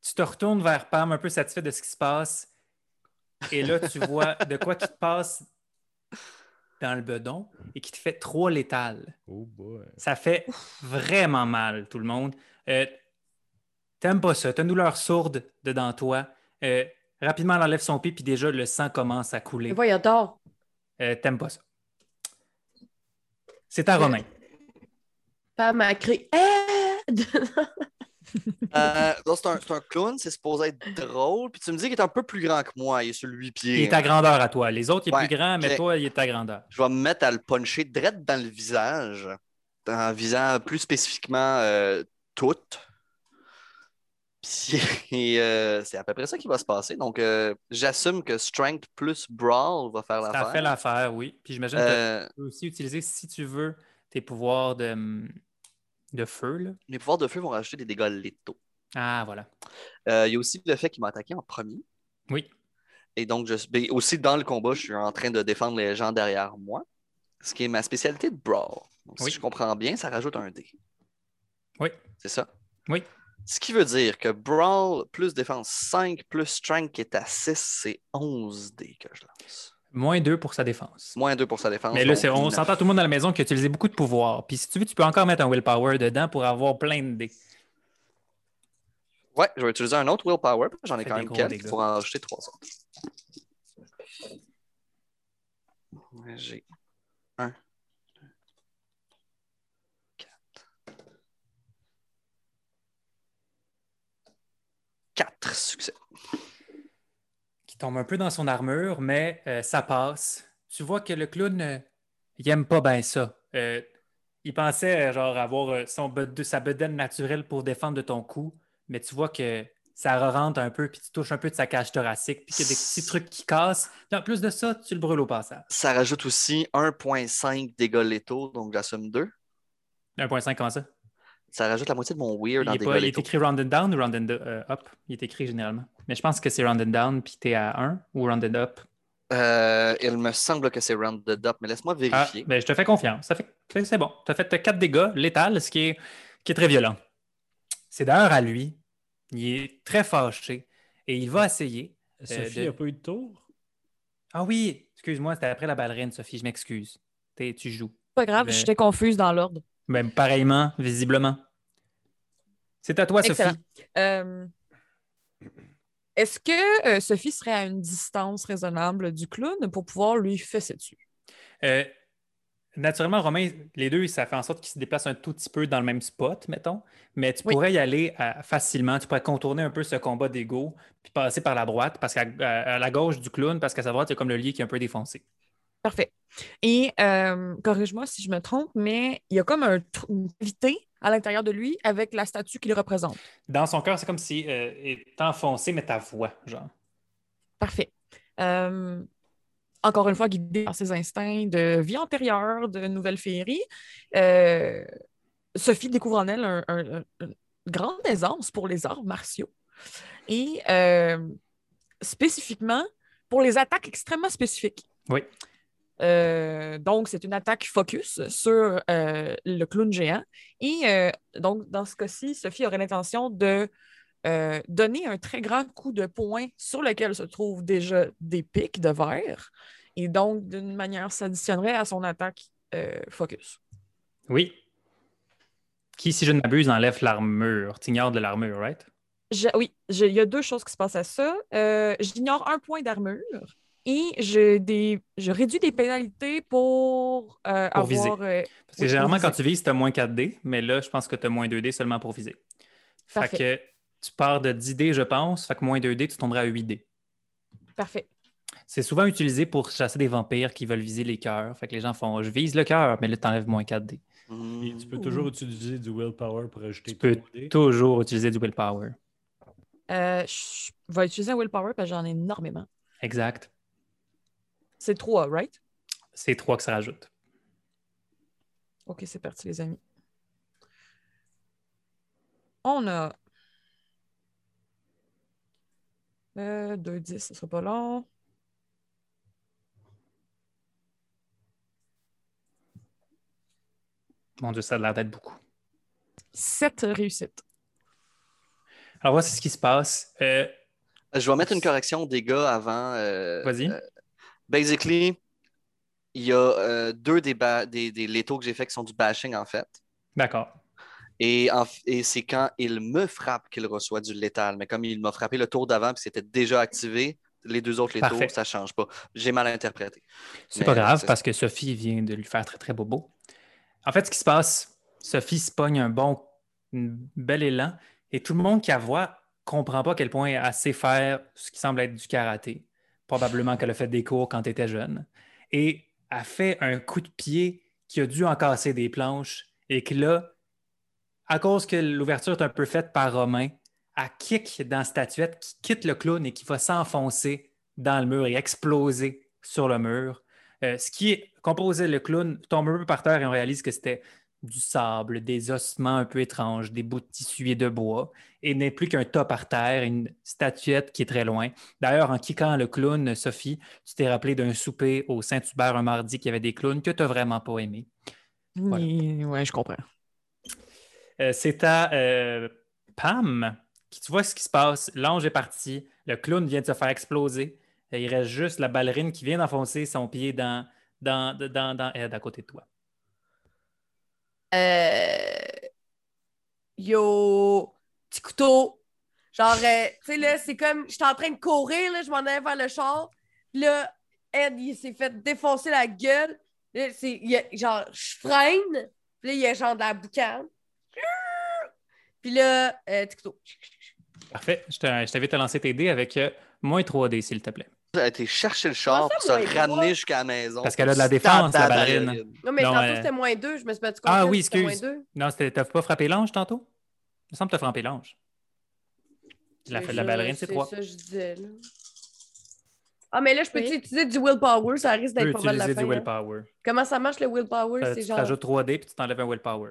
tu te retournes vers Pam un peu satisfait de ce qui se passe. Et là, tu vois de quoi qui te passe dans le bedon et qui te fait trois létales. Oh boy. Ça fait vraiment mal, tout le monde. Euh, T'aimes pas ça. T'as une douleur sourde dedans toi. Euh, rapidement, elle enlève son pied, puis déjà, le sang commence à couler. Voyons donc. Euh, T'aimes pas ça. C'est à Romain. Pam a crié Aide! Euh, donc, c'est un, clown, c'est supposé être drôle. Puis tu me dis qu'il est un peu plus grand que moi. Il est sur le 8 pieds. Il est à grandeur à toi. Les autres, il est Ouais, plus grand, mais toi, il est à grandeur. Je vais me mettre à le puncher direct dans le visage, en visant plus spécifiquement euh, tout. Puis euh, c'est à peu près ça qui va se passer. Donc, euh, j'assume que Strength plus Brawl va faire Ça l'affaire. fait l'affaire, oui. Puis j'imagine que tu peux aussi utiliser, si tu veux, tes pouvoirs de, hum, de feu. Là. mes pouvoirs de feu vont rajouter des dégâts létaux. Ah, voilà. Euh, Il y a aussi le fait qu'il m'a attaqué en premier. Oui. Et donc, je, ben, aussi dans le combat, je suis en train de défendre les gens derrière moi, ce qui est ma spécialité de Brawl. Donc, Oui. Si je comprends bien, ça rajoute un dé. Oui. C'est ça? Oui. Ce qui veut dire que Brawl plus défense 5 plus Strength qui est à 6, c'est 11 dés que je lance. Moins 2 pour sa défense. Moins 2 pour sa défense. Mais là, c'est- on s'entend tout le monde dans la maison qui a utilisé beaucoup de pouvoirs. Puis si tu veux, tu peux encore mettre un willpower dedans pour avoir plein de dés. Ouais, je vais utiliser un autre Willpower. J'en ai quand même quelques pour en rajouter 3 autres. J'ai 1, 2, 4. 4 succès. Qui tombe un peu dans son armure, mais euh, ça passe. Tu vois que le clown, euh, il aime pas bien ça. Euh, il pensait genre avoir son sa bedaine naturelle pour défendre de ton coup, mais tu vois que ça rentre un peu, puis tu touches un peu de sa cage thoracique, puis qu'il y a des petits trucs qui cassent. Puis en plus de ça, tu le brûles au passage. Ça rajoute aussi 1.5 dégâts létaux, donc j'assume 2. 1.5, comment ça? Ça rajoute la moitié de mon weird est, dégâts pas- il est écrit rounded down ou rounded euh, up? Il est écrit généralement. Mais je pense que c'est rounded down, puis t'es à 1 ou rounded up? Euh, il me semble que c'est rounded up, mais laisse-moi Ah, vérifier. ben, je te fais confiance. Ça fait, c'est- bon. Tu as fait 4 dégâts létals, ce qui est, qui est très violent. C'est d'ailleurs à lui. Il est très fâché et il va essayer. Sophie de- n'a pas eu de tour? Ah oui, excuse-moi, c'était après la ballerine, Sophie, je m'excuse. T'es- Tu joues. Pas grave, Mais- j'étais confuse dans l'ordre. Même pareillement, visiblement. C'est à toi, Excellent. Sophie. Euh, Est-ce que euh, Sophie serait à une distance raisonnable du clown pour pouvoir lui fesser dessus? Euh, naturellement, Romain, les deux, ça fait en sorte qu'ils se déplacent un tout petit peu dans le même spot, mettons. Mais tu Oui. pourrais y aller facilement. Tu pourrais contourner un peu ce combat d'ego, puis passer par la droite, parce qu'à la gauche du clown, parce qu'à sa droite, il y a comme le lit qui est un peu défoncé. Parfait. Et euh, corrige-moi si je me trompe, mais il y a comme un, une cavité à l'intérieur de lui avec la statue qu'il représente. Dans son cœur, c'est comme si euh, est enfoncé, mais ta voix, genre. Parfait. Euh, encore une fois, guidé par ses instincts de vie antérieure, de nouvelle féerie, euh, Sophie découvre en elle un, un- un- une grande aisance pour les arts martiaux. Et spécifiquement pour les attaques extrêmement spécifiques. Oui. Euh, donc, c'est une attaque focus sur euh, le clown géant. Et euh, donc, dans ce cas-ci, Sophie aurait l'intention de donner un très grand coup de poing sur lequel se trouvent déjà des pics de verre. Et donc, d'une manière, s'additionnerait à son attaque focus. Oui. Qui, si je ne m'abuse, enlève l'armure. T'ignores de l'armure, right? Je- oui, il y a deux choses qui se passent à ça. J'ignore un point d'armure et je, des, je réduis des pénalités pour, euh, Pour viser. avoir. euh, Parce que Oui, généralement, quand viser. tu vises, tu as moins 4D, mais là, je pense que tu as moins 2D seulement pour viser. Fait que tu pars de 10D, je pense, fait que moins 2D, tu tomberais à 8D. Parfait. C'est souvent utilisé pour chasser des vampires qui veulent viser les cœurs. Fait que les gens font je vise le cœur, mais là, tu enlèves moins 4D. Puis tu peux Ouh. toujours utiliser du willpower pour ajouter Tu peux toujours utiliser du willpower. Euh, je vais utiliser un willpower parce que j'en ai énormément. Exact. C'est trois, right? C'est trois que ça rajoute. OK, c'est parti, les amis. On a. Euh, 2, 10, ce sera pas long. Mon Dieu, ça a l'air d'être beaucoup. 7 réussites. Alors, voici ce qui se passe. Euh, Je vais mettre une correction des gars avant. euh, Vas-y. Basically, il y a euh, deux des, des, des létaux que j'ai fait qui sont du bashing en fait. D'accord. Et, c'est quand il me frappe qu'il reçoit du létal. Mais comme il m'a frappé le tour d'avant et c'était déjà activé, les deux autres Parfait. ça ne change pas. J'ai mal interprété. C'est pas grave parce que Sophie vient de lui faire très très bobo. En fait, ce qui se passe, Sophie se pogne un bon, un bel élan et tout le monde qui la voit comprend pas à quel point elle sait faire ce qui semble être du karaté. Probablement qu'elle a fait des cours quand elle était jeune. Et a fait un coup de pied qui a dû en casser des planches et que là, à cause que l'ouverture est un peu faite par Romain, elle kick dans la statuette qui quitte le clown et qui va s'enfoncer dans le mur et exploser sur le mur. Euh, ce qui composait le clown tombe un peu par terre et on réalise que c'était du sable, des ossements un peu étranges, des bouts de tissu et de bois, et n'est plus qu'un tas par terre, une statuette qui est très loin. D'ailleurs, en kickant le clown, Sophie, tu t'es rappelé d'un souper au Saint-Hubert un mardi qui avait des clowns que tu n'as vraiment pas aimé. Voilà. Oui, ouais, je comprends. Euh, c'est à euh, Pam qui, tu vois ce qui se passe. L'ange est parti, le clown vient de se faire exploser. Et il reste juste la ballerine qui vient d'enfoncer son pied dans, dans, dans, dans Ed à côté de toi. Euh, Yo, petit couteau. Genre, euh, tu sais, là, c'est comme, j'étais en train de courir, là, je m'en allais vers le char. Là, Ed, il s'est fait défoncer la gueule. Là, c'est, genre, je freine. Puis là, il y a genre de la boucane. Puis là, euh, couteau. Parfait. Je t'invite à lancer tes dés avec euh, moins 3D, s'il te plaît. Elle a été chercher le char pour se trois? ramener jusqu'à la maison. Parce qu'elle a de la défense, la ballerine. Non, mais Non, tantôt, euh, c'était moins deux. Je me suis battu Ah contre oui, elle, c'était excuse. moins deux. Non, c'était- t'as pas frappé l'ange tantôt? Il me semble que t'as frappé l'ange. La, C'est la ballerine, c'est 3. ça que je disais, là. Ah, mais là, je peux Oui. utiliser du willpower, ça risque d'être pas mal la utiliser fin. du hein. willpower. Comment ça marche le willpower? Euh, c'est tu genre. rajoutes 3D puis tu t'enlèves un willpower.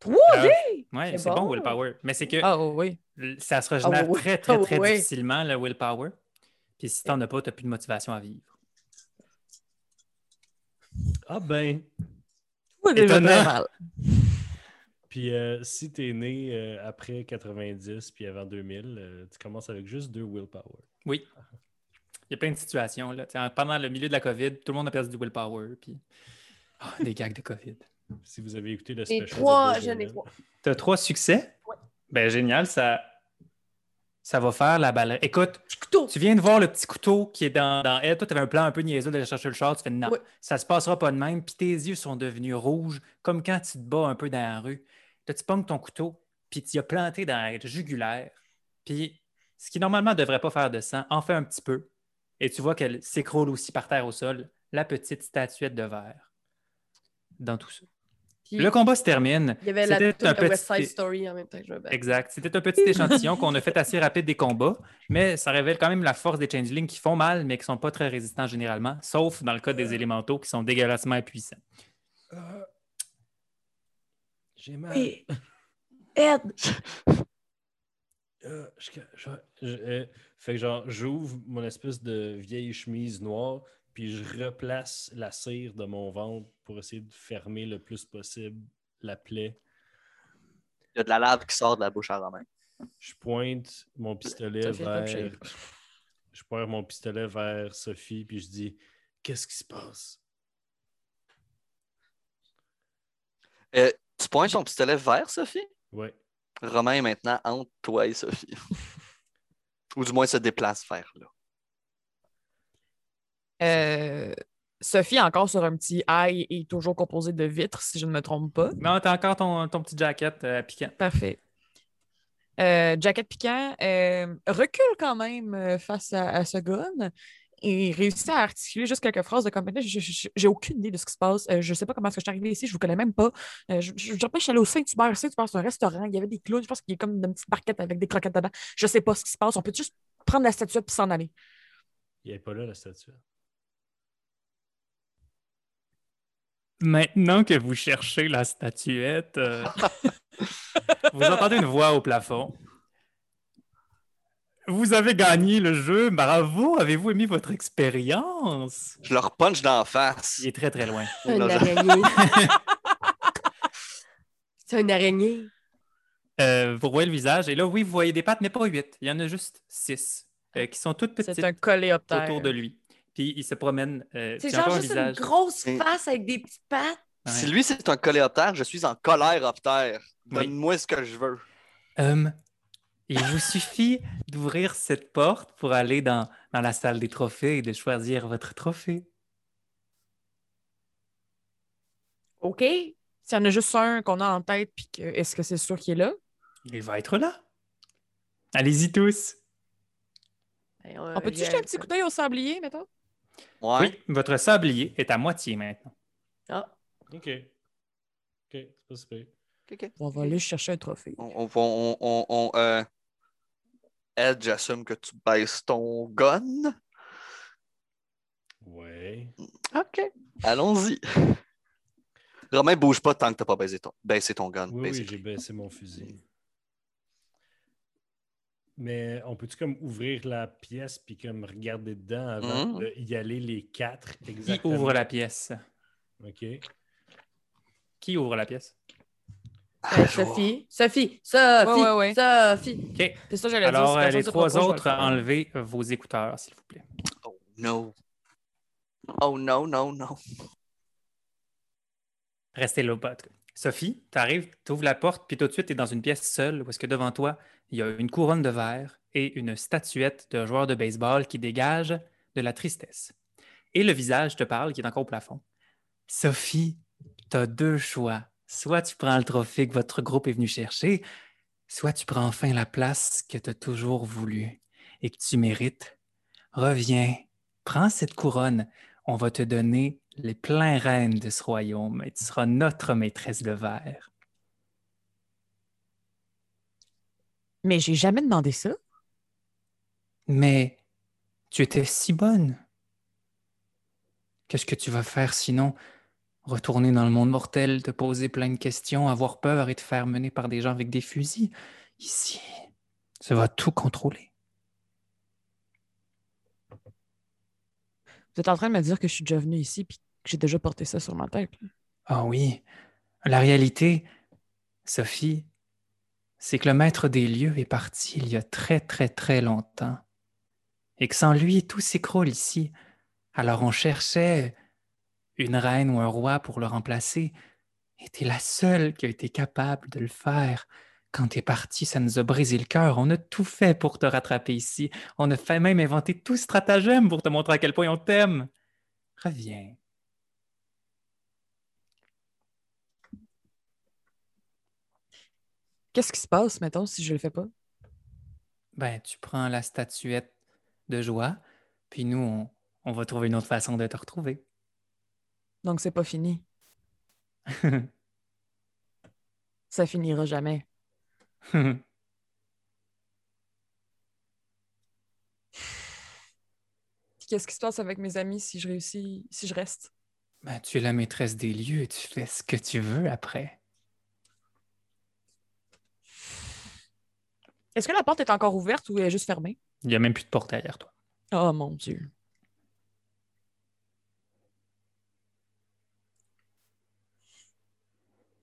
3D? Ouais, C'est c'est bon. bon. willpower. Mais c'est que Ah oh, oui. ça se régénère Ah oui. très, très, Ah très oui. difficilement, le willpower. Puis si t'en as pas, t'as plus de motivation à vivre. Ah ben. Déjà Étonnant. très mal. Puis euh, si t'es né euh, après 90 puis avant 2000, euh, tu commences avec juste deux willpower. Oui. Il y a plein de situations. Là. Pendant le milieu de la COVID, tout le monde a perdu du willpower. Puis... Ah, des gags de COVID. Si vous avez écouté le special. trois, j'en ai trois. Tu as trois succès? Ben génial, ça, ça va faire la balle. Écoute, tu viens de voir le petit couteau qui est dans, dans elle. Toi, tu avais un plan un peu niaiseux d'aller chercher le char. Tu fais non, Oui. ça se passera pas de même. Puis tes yeux sont devenus rouges, comme quand tu te bats un peu dans la rue. Là, tu pognes ton couteau, puis tu l'as planté dans la jugulaire. Puis ce qui normalement ne devrait pas faire de sang, en fait un petit peu. Et tu vois qu'elle s'écroule aussi par terre au sol, la petite statuette de verre dans tout ça. Puis, Le combat se termine. il y avait la un de West petit- Side Story en même temps que je. Exact. C'était un petit échantillon qu'on a fait assez rapide des combats, mais ça révèle quand même la force des changelings qui font mal, mais qui sont pas très résistants généralement, sauf dans le cas des élémentaux qui sont dégueulassement puissants. Euh, J'ai mal. Oui. Ed! Euh, je- je- je- euh, fait que genre, j'ouvre mon espèce de vieille chemise noire, puis je replace la cire de mon ventre pour essayer de fermer le plus possible la plaie. Il y a de la lave qui sort de la bouche à Romain. Je pointe mon pistolet vers. Je pointe mon pistolet vers Sophie, puis je dis Qu'est-ce qui se passe? Euh, tu pointes ton pistolet vers Sophie? Ouais. Romain est maintenant entre toi et Sophie. Ou du moins se déplace vers là. Euh, Sophie, encore sur un petit eye, est toujours composée de vitres, si je ne me trompe pas. Non, t'as encore ton, ton petit jacket euh, piquant. Parfait. Euh, Jacket Piquant euh, recule quand même face à, à ce gun et réussit à articuler juste quelques phrases de compagnie. J'ai aucune idée de ce qui se passe. Euh, je ne sais pas comment est-ce que je suis arrivée ici. Je ne vous connais même pas. Euh, je, je, je rappelle, je suis allée au Saint-Hubert. Saint-Hubert, c'est un restaurant. Il y avait des clowns. Je pense qu'il y a comme une petite barquette avec des croquettes dedans. Je ne sais pas ce qui se passe. On peut juste prendre la statuette et s'en aller. Il n'est pas là, la statue. Maintenant que vous cherchez la statuette, euh, vous entendez une voix au plafond. Vous avez gagné le jeu, bravo! Avez-vous aimé votre expérience? Je leur punch d'en face. Il est très très loin. C'est une araignée. C'est une araignée. Euh, vous voyez le visage, et là, oui, vous voyez des pattes, mais pas huit. Il y en a juste six, euh, qui sont toutes petites C'est un coléoptère. autour de lui. Puis il se promène. euh, C'est genre un juste visage. une grosse face avec des petites pattes. Ouais. Si lui, c'est un coléoptère, je suis en coléoptère. Oui. Donne-moi ce que je veux. Hum, il vous suffit d'ouvrir cette porte pour aller dans, dans la salle des trophées et de choisir votre trophée. OK? S'il y en a juste un qu'on a en tête, puis que est-ce que c'est sûr qu'il est là? Il va être là. Allez-y tous. On peut-tu jeter un petit coup d'œil au sablier, mettons? Ouais. Oui, votre sablier est à moitié maintenant. Ah, Ok. Ok, c'est pas super. Ok, ok. On va aller chercher un trophée. On, on, va- on, on, on, euh, Ed, j'assume que tu baisses ton gun. Ouais. OK. Allons-y. Romain, bouge pas tant que t'as pas baissé ton, baissé ton gun. Oui, oui, j'ai baissé mon fusil. Mais on peut-tu comme ouvrir la pièce puis comme regarder dedans avant Mhm. d'y aller les quatre Qui exactement? ouvre la pièce? OK. Qui ouvre la pièce? euh, Sophie. Sophie. Sophie. Ouais, ouais, ouais. Sophie. OK. C'est ça, que j'allais dire. Alors, si euh, les trois autres, enlevez vos écouteurs, s'il vous plaît. Oh no. Oh no, no, no. Restez là. pas- Sophie, tu arrives, tu ouvres la porte, puis tout de suite, tu es dans une pièce seule où est-ce que devant toi, il y a une couronne de verre et une statuette de joueur de baseball qui dégage de la tristesse. Et le visage te parle, qui est encore au plafond. Sophie, tu as deux choix. Soit tu prends le trophée que votre groupe est venu chercher, soit tu prends enfin la place que tu as toujours voulu et que tu mérites. Reviens, prends cette couronne. On va te donner les pleins rênes de ce royaume et tu seras notre maîtresse de verre. Mais j'ai jamais demandé ça. Mais tu étais si bonne. Qu'est-ce que tu vas faire sinon? Retourner dans le monde mortel, te poser plein de questions, avoir peur et te faire mener par des gens avec des fusils? Ici, ça va tout contrôler. Vous êtes en train de me dire que je suis déjà venue ici puis que j'ai déjà porté ça sur ma tête. là. Ah oui, la réalité, Sophie, c'est que le maître des lieux est parti il y a très très très longtemps. Et que sans lui, tout s'écroule ici. Alors on cherchait une reine ou un roi pour le remplacer. Et t'es la seule qui a été capable de le faire. Quand t'es parti, ça nous a brisé le cœur. On a tout fait pour te rattraper ici. On a fait même inventer tout stratagème pour te montrer à quel point on t'aime. Reviens. Qu'est-ce qui se passe, mettons, si je le fais pas? Ben, tu prends la statuette de joie, puis nous, on, on va trouver une autre façon de te retrouver. Donc, c'est pas fini. Ça finira jamais. Qu'est-ce qui se passe avec mes amis si je réussis, si je reste? Ben, tu es la maîtresse des lieux, tu fais ce que tu veux après. Est-ce que la porte est encore ouverte ou elle est juste fermée? Il n'y a même plus de porte derrière toi. Oh mon Dieu.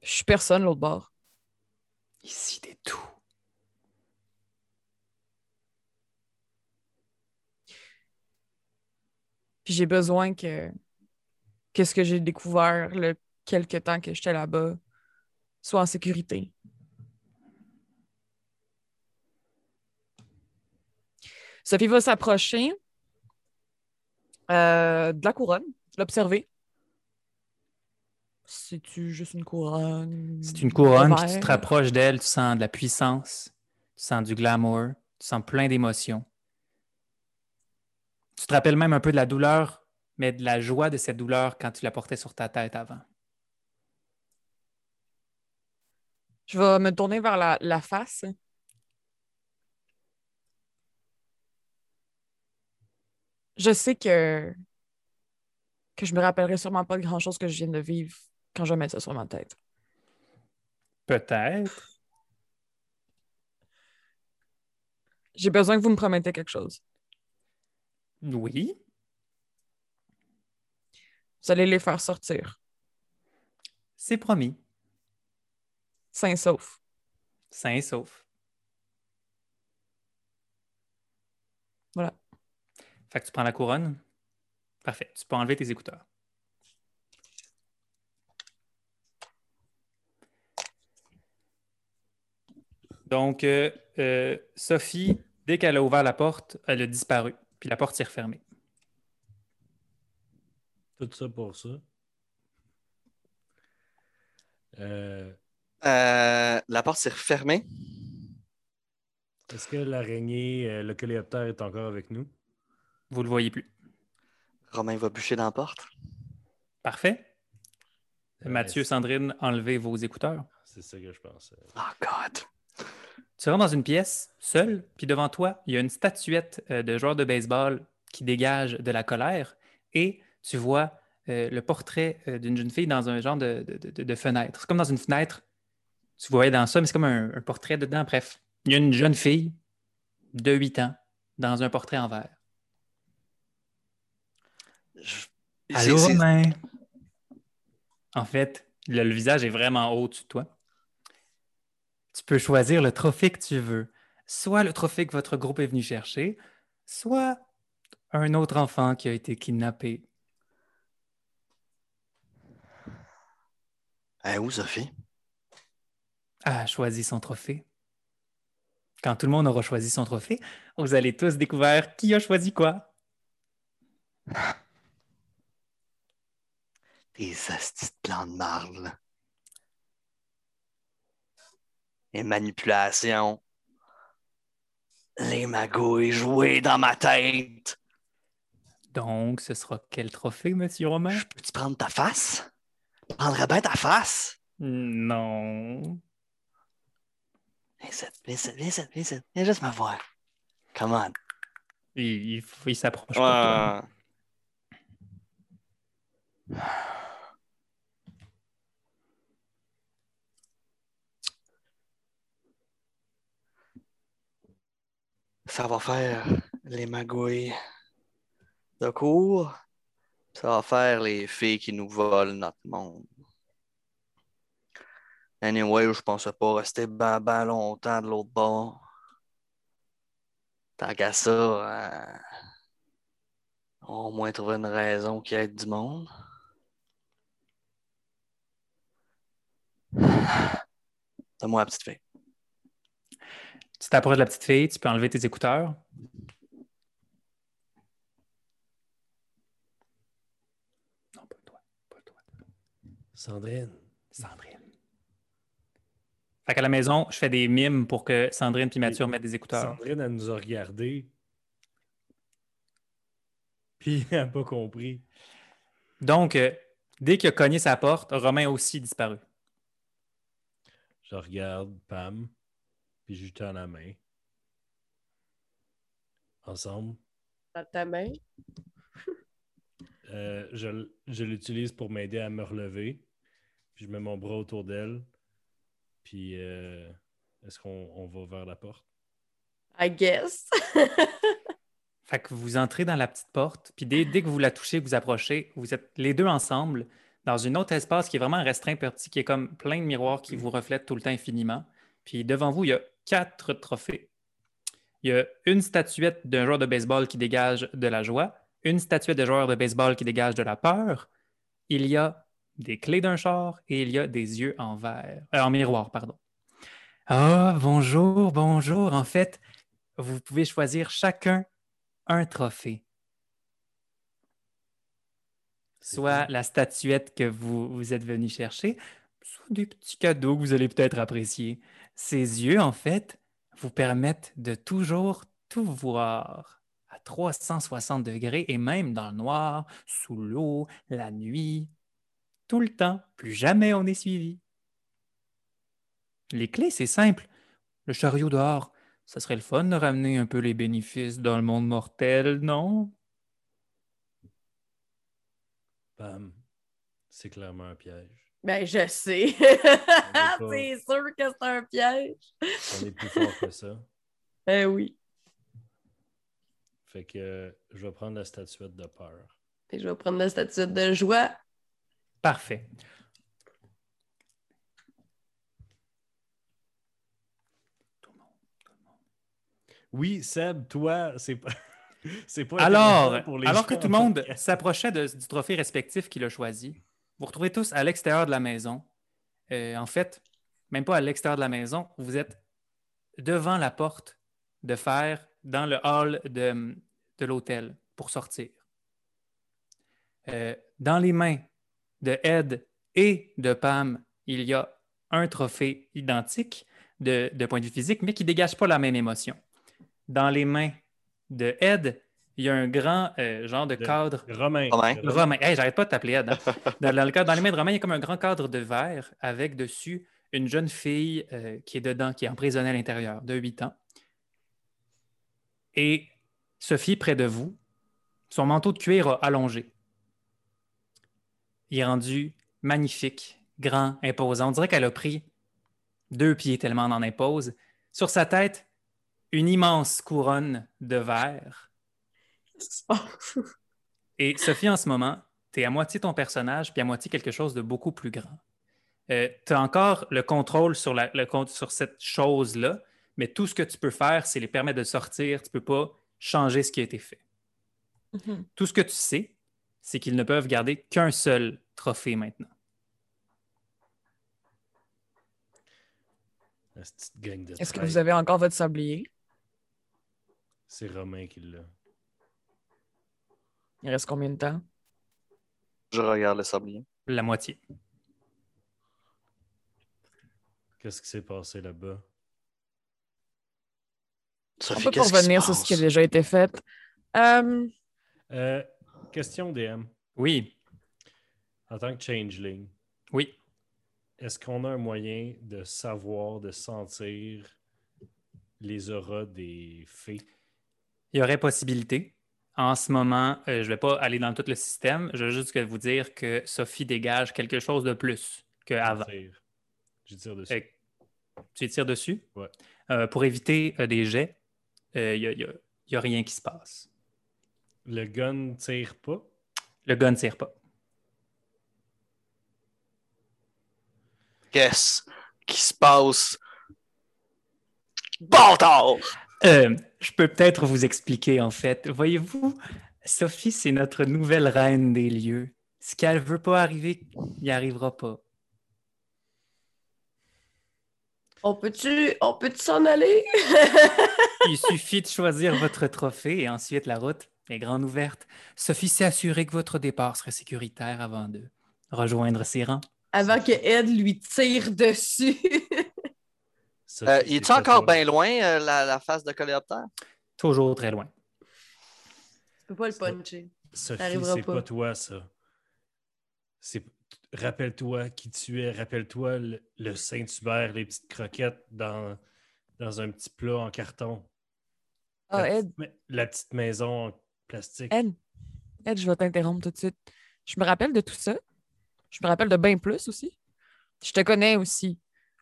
Je suis personne l'autre bord. Ici, t'es tout. Puis j'ai besoin que qu'est-ce que j'ai découvert le quelque temps que j'étais là-bas soit en sécurité. Sophie va s'approcher euh, de la couronne, l'observer. C'est-tu juste une couronne? C'est une couronne, puis tu te rapproches d'elle, tu sens de la puissance, tu sens du glamour, tu sens plein d'émotions. Tu te rappelles même un peu de la douleur, mais de la joie de cette douleur quand tu la portais sur ta tête avant. Je vais me tourner vers la, la face. Je sais que que je me rappellerai sûrement pas de grand-chose que je viens de vivre quand je vais mettre ça sur ma tête. Peut-être. J'ai besoin que vous me promettez quelque chose. Oui. Vous allez les faire sortir, C'est promis. sains et saufs. Sain sauf. Voilà. Fait que tu prends la couronne. Parfait. Tu peux enlever tes écouteurs. Donc, euh, euh, Sophie, dès qu'elle a ouvert la porte, elle a disparu. Puis la porte s'est refermée. Tout ça pour ça. Euh, Euh, la porte s'est refermée. Est-ce que l'araignée, euh, le coléoptère est encore avec nous? Vous le voyez plus. Romain va bûcher dans la porte. Parfait. Euh, Mathieu, Sandrine, enlevez vos écouteurs. C'est ça que je pensais. Oh God. Tu rentres dans une pièce, seul, puis devant toi, il y a une statuette euh, de joueur de baseball qui dégage de la colère et tu vois euh, le portrait d'une jeune fille dans un genre de, de- de- de fenêtre. C'est comme dans une fenêtre. Tu voyais dans ça, mais c'est comme un, un portrait dedans. Bref, il y a une jeune fille de 8 ans dans un portrait en verre. Je- Allô, Romain? En fait, le, le visage est vraiment haut dessus de toi. Tu peux choisir le trophée que tu veux. Soit le trophée que votre groupe est venu chercher, soit un autre enfant qui a été kidnappé. Eh, où, Sophie? a choisi son trophée. Quand tout le monde aura choisi son trophée, vous allez tous découvrir qui a choisi quoi. Des astis de plans de marde, là. Les manipulations. Les magouilles jouées dans ma tête. Donc, ce sera quel trophée, Monsieur Romain? Peux-tu prendre ta face? Je prendrais bien ta face. Non. Viens ici, viens ici, viens ici, viens ici. Viens juste me voir. Come on. Il, il, faut- il s'approche pas. de toi. Ça va faire les magouilles de cours. Ça va faire les filles qui nous volent notre monde. Anyway, je pensais pas rester ben ben longtemps de l'autre bord. Tant qu'à ça, euh, on au moins trouver une raison qui aide du monde. Donne-moi la petite fille. Tu t'approches de la petite fille, tu peux enlever tes écouteurs. Non, pas toi. Pas toi. Sandrine. Sandrine. Fait qu'à la maison, je fais des mimes pour que Sandrine et Mathieu mettent des écouteurs. Sandrine, elle nous a regardés. Puis elle n'a pas compris. Donc, euh, Dès qu'il a cogné sa porte, Romain a aussi disparu. Je regarde Pam, puis je lui tends la main. Ensemble. Dans ta main. Euh, je je l'utilise pour m'aider à me relever. Puis je mets mon bras autour d'elle. Puis euh, est-ce qu'on on va vers la porte? I guess. Fait que vous entrez dans la petite porte, puis dès, dès que vous la touchez, que vous approchez, vous êtes les deux ensemble dans un autre espace qui est vraiment restreint, petit, qui est comme plein de miroirs qui vous reflètent tout le temps infiniment. Puis devant vous, il y a quatre trophées. Il y a une statuette d'un joueur de baseball qui dégage de la joie, une statuette de joueur de baseball qui dégage de la peur. Il y a des clés d'un char et il y a des yeux en verre, euh, en miroir, pardon. Ah, bonjour, bonjour. En fait, vous pouvez choisir chacun un trophée. Soit la statuette que vous, vous êtes venu chercher, soit des petits cadeaux que vous allez peut-être apprécier. Ces yeux, en fait, vous permettent de toujours tout voir à 360 degrés et même dans le noir, sous l'eau, la nuit, tout le temps. Plus jamais on est suivi. Les clés, c'est simple. Le chariot dehors, ça serait le fun de ramener un peu les bénéfices dans le monde mortel, non? Pam, c'est clairement un piège. Ben, je sais. c'est sûr que c'est un piège. On est plus fort que ça. Ben oui. Fait que euh, je vais prendre la statuette de peur. Et je vais prendre la statuette de joie. Parfait. Oui, Seb, toi, c'est pas. c'est pas Alors, pour les alors gens que tout le monde s'approchait du trophée respectif qu'il a choisi, vous retrouvez tous à l'extérieur de la maison. Euh, en fait, même pas à l'extérieur de la maison, vous êtes devant la porte de fer dans le hall de, l'hôtel pour sortir. Euh, dans les mains de Ed et de Pam, il y a un trophée identique de, de point de vue physique, mais qui ne dégage pas la même émotion. Dans les mains de Ed, il y a un grand euh, genre de De- cadre Romain. Romain. Romain. Hey, j'arrête pas de t'appeler hein. Dans, dans le cadre- dans les mains de Romain, il y a comme un grand cadre de verre avec dessus une jeune fille euh, qui est dedans, qui est emprisonnée à l'intérieur, de 8 ans. Et Sophie, près de vous, son manteau de cuir a allongé. Il est rendu magnifique, grand, imposant. On dirait qu'elle a pris deux pieds tellement elle en impose. Sur sa tête, une immense couronne de verre. Et Sophie, en ce moment, tu es à moitié ton personnage, puis à moitié quelque chose de beaucoup plus grand. tu as encore le contrôle sur, la- le con- sur cette chose-là, mais tout ce que tu peux faire, c'est les permettre de sortir. Tu ne peux pas changer ce qui a été fait. Mhm. Tout ce que tu sais, c'est qu'ils ne peuvent garder qu'un seul trophée maintenant. Est-ce que vous avez encore votre sablier? C'est Romain qui l'a. Il reste combien de temps? Je regarde le sablier. La moitié. Qu'est-ce qui s'est passé là-bas? On peut pas revenir sur ce qui a déjà été fait. Euh, Euh, question DM. Oui, En tant que changeling, oui. est-ce qu'on a un moyen de savoir, de sentir les auras des fées? Il y aurait possibilité. En ce moment, euh, je ne vais pas aller dans tout le système. Je veux juste que vous dire que Sophie dégage quelque chose de plus qu'avant. Je tire. Je tire dessus. Euh, tu y tires dessus? Ouais. Euh, pour éviter euh, des jets, il n'y a, rien qui se passe. Le gun tire pas? Le gun ne tire pas. Qu'est-ce qui se passe? Bâtard! Euh, je peux peut-être vous expliquer, en fait. Voyez-vous, Sophie, c'est notre nouvelle reine des lieux. Ce qu'elle veut pas arriver, il n'y arrivera pas. On peut-tu on peut s'en aller? Il suffit de choisir votre trophée et ensuite la route est grande ouverte. Sophie s'est assurée que votre départ serait sécuritaire avant de rejoindre ses rangs. Avant que Ed lui tire dessus. Sophie, Euh, il est encore bien loin, euh, la, la face de coléoptère? Toujours très loin. tu peux pas le puncher. Sophie, c'est pas. pas toi, ça. c'est rappelle-toi qui tu es, rappelle-toi le, le Saint-Hubert, les petites croquettes dans, dans un petit plat en carton. Ah, la, Ed, petite, la petite maison en plastique. Ed, Ed, je vais t'interrompre tout de suite. Je me rappelle de tout ça. Je me rappelle de bien plus aussi. Je te connais aussi.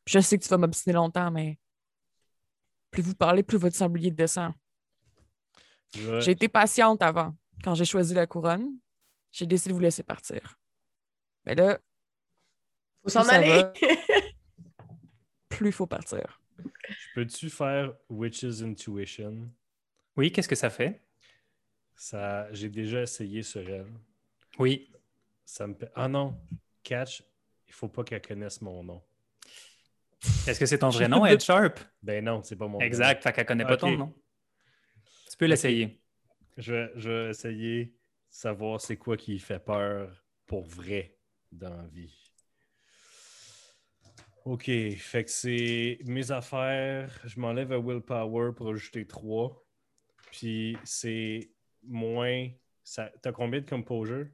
Puis Je sais que tu vas m'obstiner longtemps, mais plus vous parlez, plus votre sanglier descend. J'ai été patiente avant. Quand j'ai choisi la couronne, j'ai décidé de vous laisser partir. Mais là, Faut s'en aller. va. plus il faut partir. Peux-tu faire Witch's Intuition? Oui, qu'est-ce que ça fait? Ça, j'ai déjà essayé sur elle. Oui. Ça me... Ah non, Catch, il faut pas qu'elle connaisse mon nom. Est-ce que c'est ton vrai nom, Ed Sharp? Ben non, c'est pas mon nom. Exact, fait qu'elle connaît pas ton nom. Tu peux l'essayer. Je vais, je vais essayer de savoir c'est quoi qui fait peur pour vrai dans la vie. OK, fait que c'est mes affaires. Je m'enlève à Willpower pour ajouter 3. Puis c'est moins. Ça... T'as combien de composure?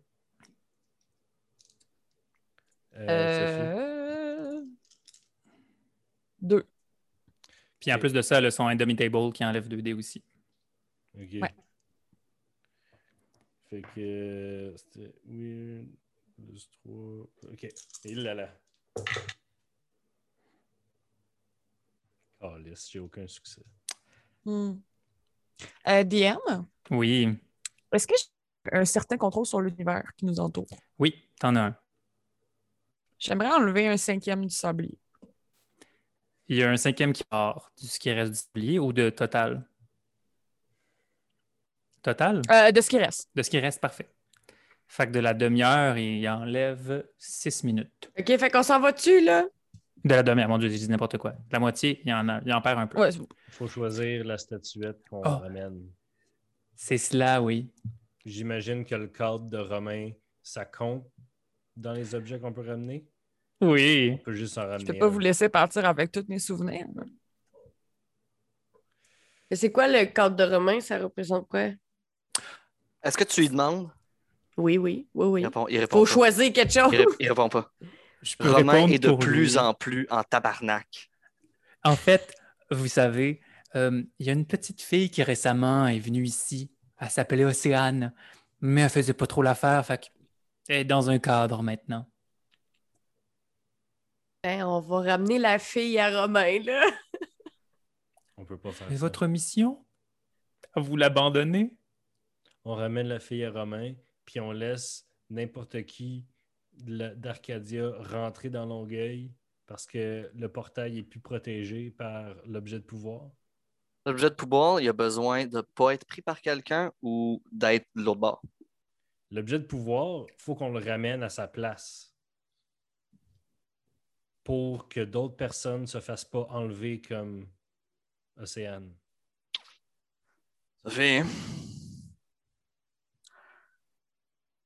Euh? Euh... Deux. Puis en plus de ça, elle a son Indomitable qui enlève 2D aussi. OK. Ouais. Fait que euh, c'était weird. Plus 3. OK. Et là là. Oh, j'ai aucun succès. Hmm. Euh, DM, Oui. est-ce que j'ai un certain contrôle sur l'univers qui nous entoure? Oui, t'en as un. J'aimerais enlever un cinquième du sablier. Il y a un cinquième qui part de ce qui reste du sablier ou de total? Total? Euh, de ce qui reste. De ce qui reste, parfait. Fait que de la demi-heure, il enlève 6 minutes. OK, fait qu'on s'en va-tu, là? De la demi-heure, mon Dieu, j'ai dit n'importe quoi. La moitié, il en, a- il en perd un peu. Ouais, Il faut choisir la statuette qu'on Oh. ramène. C'est cela, oui. J'imagine que le cadre de Romain, ça compte dans les objets qu'on peut ramener? On Oui. peut juste en ramener. je peux pas vous laisser partir avec tous mes souvenirs. Mais C'est quoi le cadre de Romain? Ça représente quoi? Est-ce que tu lui demandes? Oui, oui, oui, Il oui. répond, il répond Faut pas. choisir quelque chose. Il, ré- il répond pas. Je peux Romain est de plus lui. en plus en tabarnak. En fait, vous savez, euh, il y a une petite fille qui récemment est venue ici. Elle s'appelait Océane, mais elle faisait pas trop l'affaire, fait qu'elle est dans un cadre maintenant. On va ramener la fille à Romain, là. On peut pas faire Et ça. votre mission? Vous l'abandonnez? On ramène la fille à Romain, puis on laisse n'importe qui d'Arcadia rentrer dans Longueuil parce que le portail est plus protégé par l'objet de pouvoir. L'objet de pouvoir, il a besoin de ne pas être pris par quelqu'un ou d'être de l'autre bord. L'objet de pouvoir, il faut qu'on le ramène à sa place pour que d'autres personnes ne se fassent pas enlever comme Océane. Sophie, hein?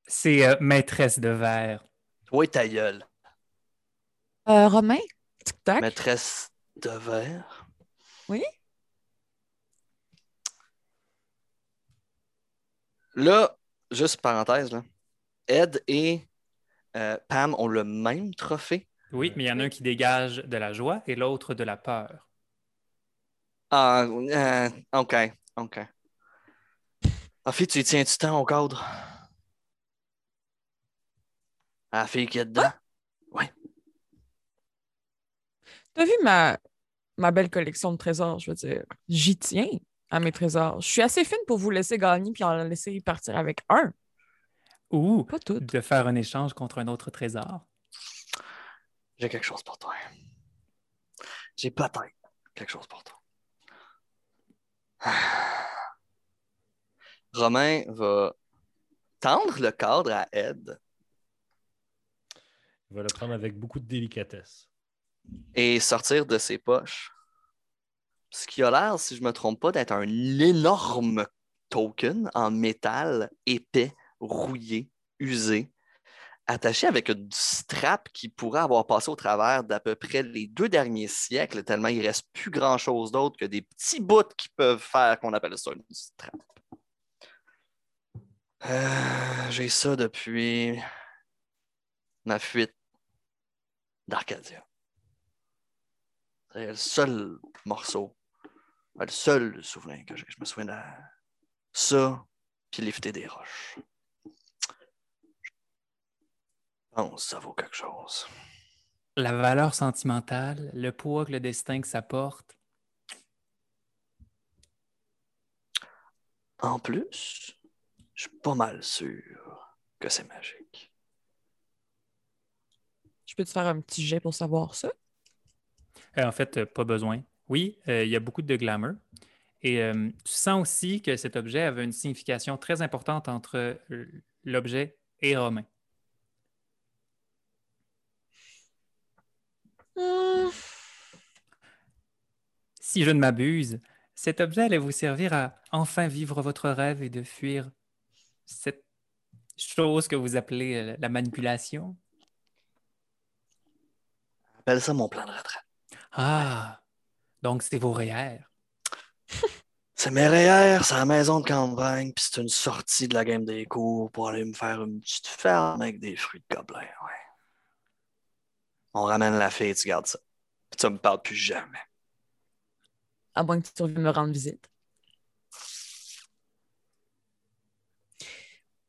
C'est euh, maîtresse de verre. toi et ta gueule. Euh, Romain, tic-tac. Maîtresse de verre. Oui? Là, juste parenthèse, là. Ed et euh, Pam ont le même trophée. Oui, mais il y en a un qui dégage de la joie et l'autre de la peur. Ah, euh, OK, OK. Sophie, tu y tiens du temps au cadre? À la fille qui est dedans? T'as vu ma, ma belle collection de trésors, je veux dire? J'y tiens à mes trésors. Je suis assez fine pour vous laisser gagner puis en laisser partir avec un. Ou Pas tout. de faire un échange contre un autre trésor. J'ai quelque chose pour toi. J'ai peut-être quelque chose pour toi. Romain va tendre le cadre à Ed Il va le prendre avec beaucoup de délicatesse. et sortir de ses poches ce qui a l'air, si je ne me trompe pas, d'être un énorme token en métal épais, rouillé, usé, attaché avec une strap qui pourrait avoir passé au travers d'à peu près les deux derniers siècles, tellement il ne reste plus grand-chose d'autre que des petits bouts qui peuvent faire qu'on appelle ça une strap. Euh, J'ai ça depuis ma fuite d'Arcadia. C'est le seul morceau, le seul souvenir que j'ai. Je me souviens de ça, puis lifter des roches. Je pense que ça vaut quelque chose. La valeur sentimentale, le poids que le destin que ça porte. En plus, je suis pas mal sûr que c'est magique. Je peux te faire un petit jet pour savoir ça? Euh, en fait, euh, pas besoin. Oui, euh, il y a beaucoup de glamour. Et euh, tu sens aussi que cet objet avait une signification très importante entre l'objet et Romain. Si je ne m'abuse, cet objet allait vous servir à enfin vivre votre rêve et de fuir cette chose que vous appelez euh, la manipulation. Appelle ça mon plan de retraite. Ah, donc c'est vos REER. C'est mes REER, c'est la maison de campagne, puis c'est une sortie de la game des cours pour aller me faire une petite ferme avec des fruits de gobelin. Ouais. On ramène la fille, tu gardes ça. Puis tu me parles plus jamais. À moins que tu reviennes me rendre visite.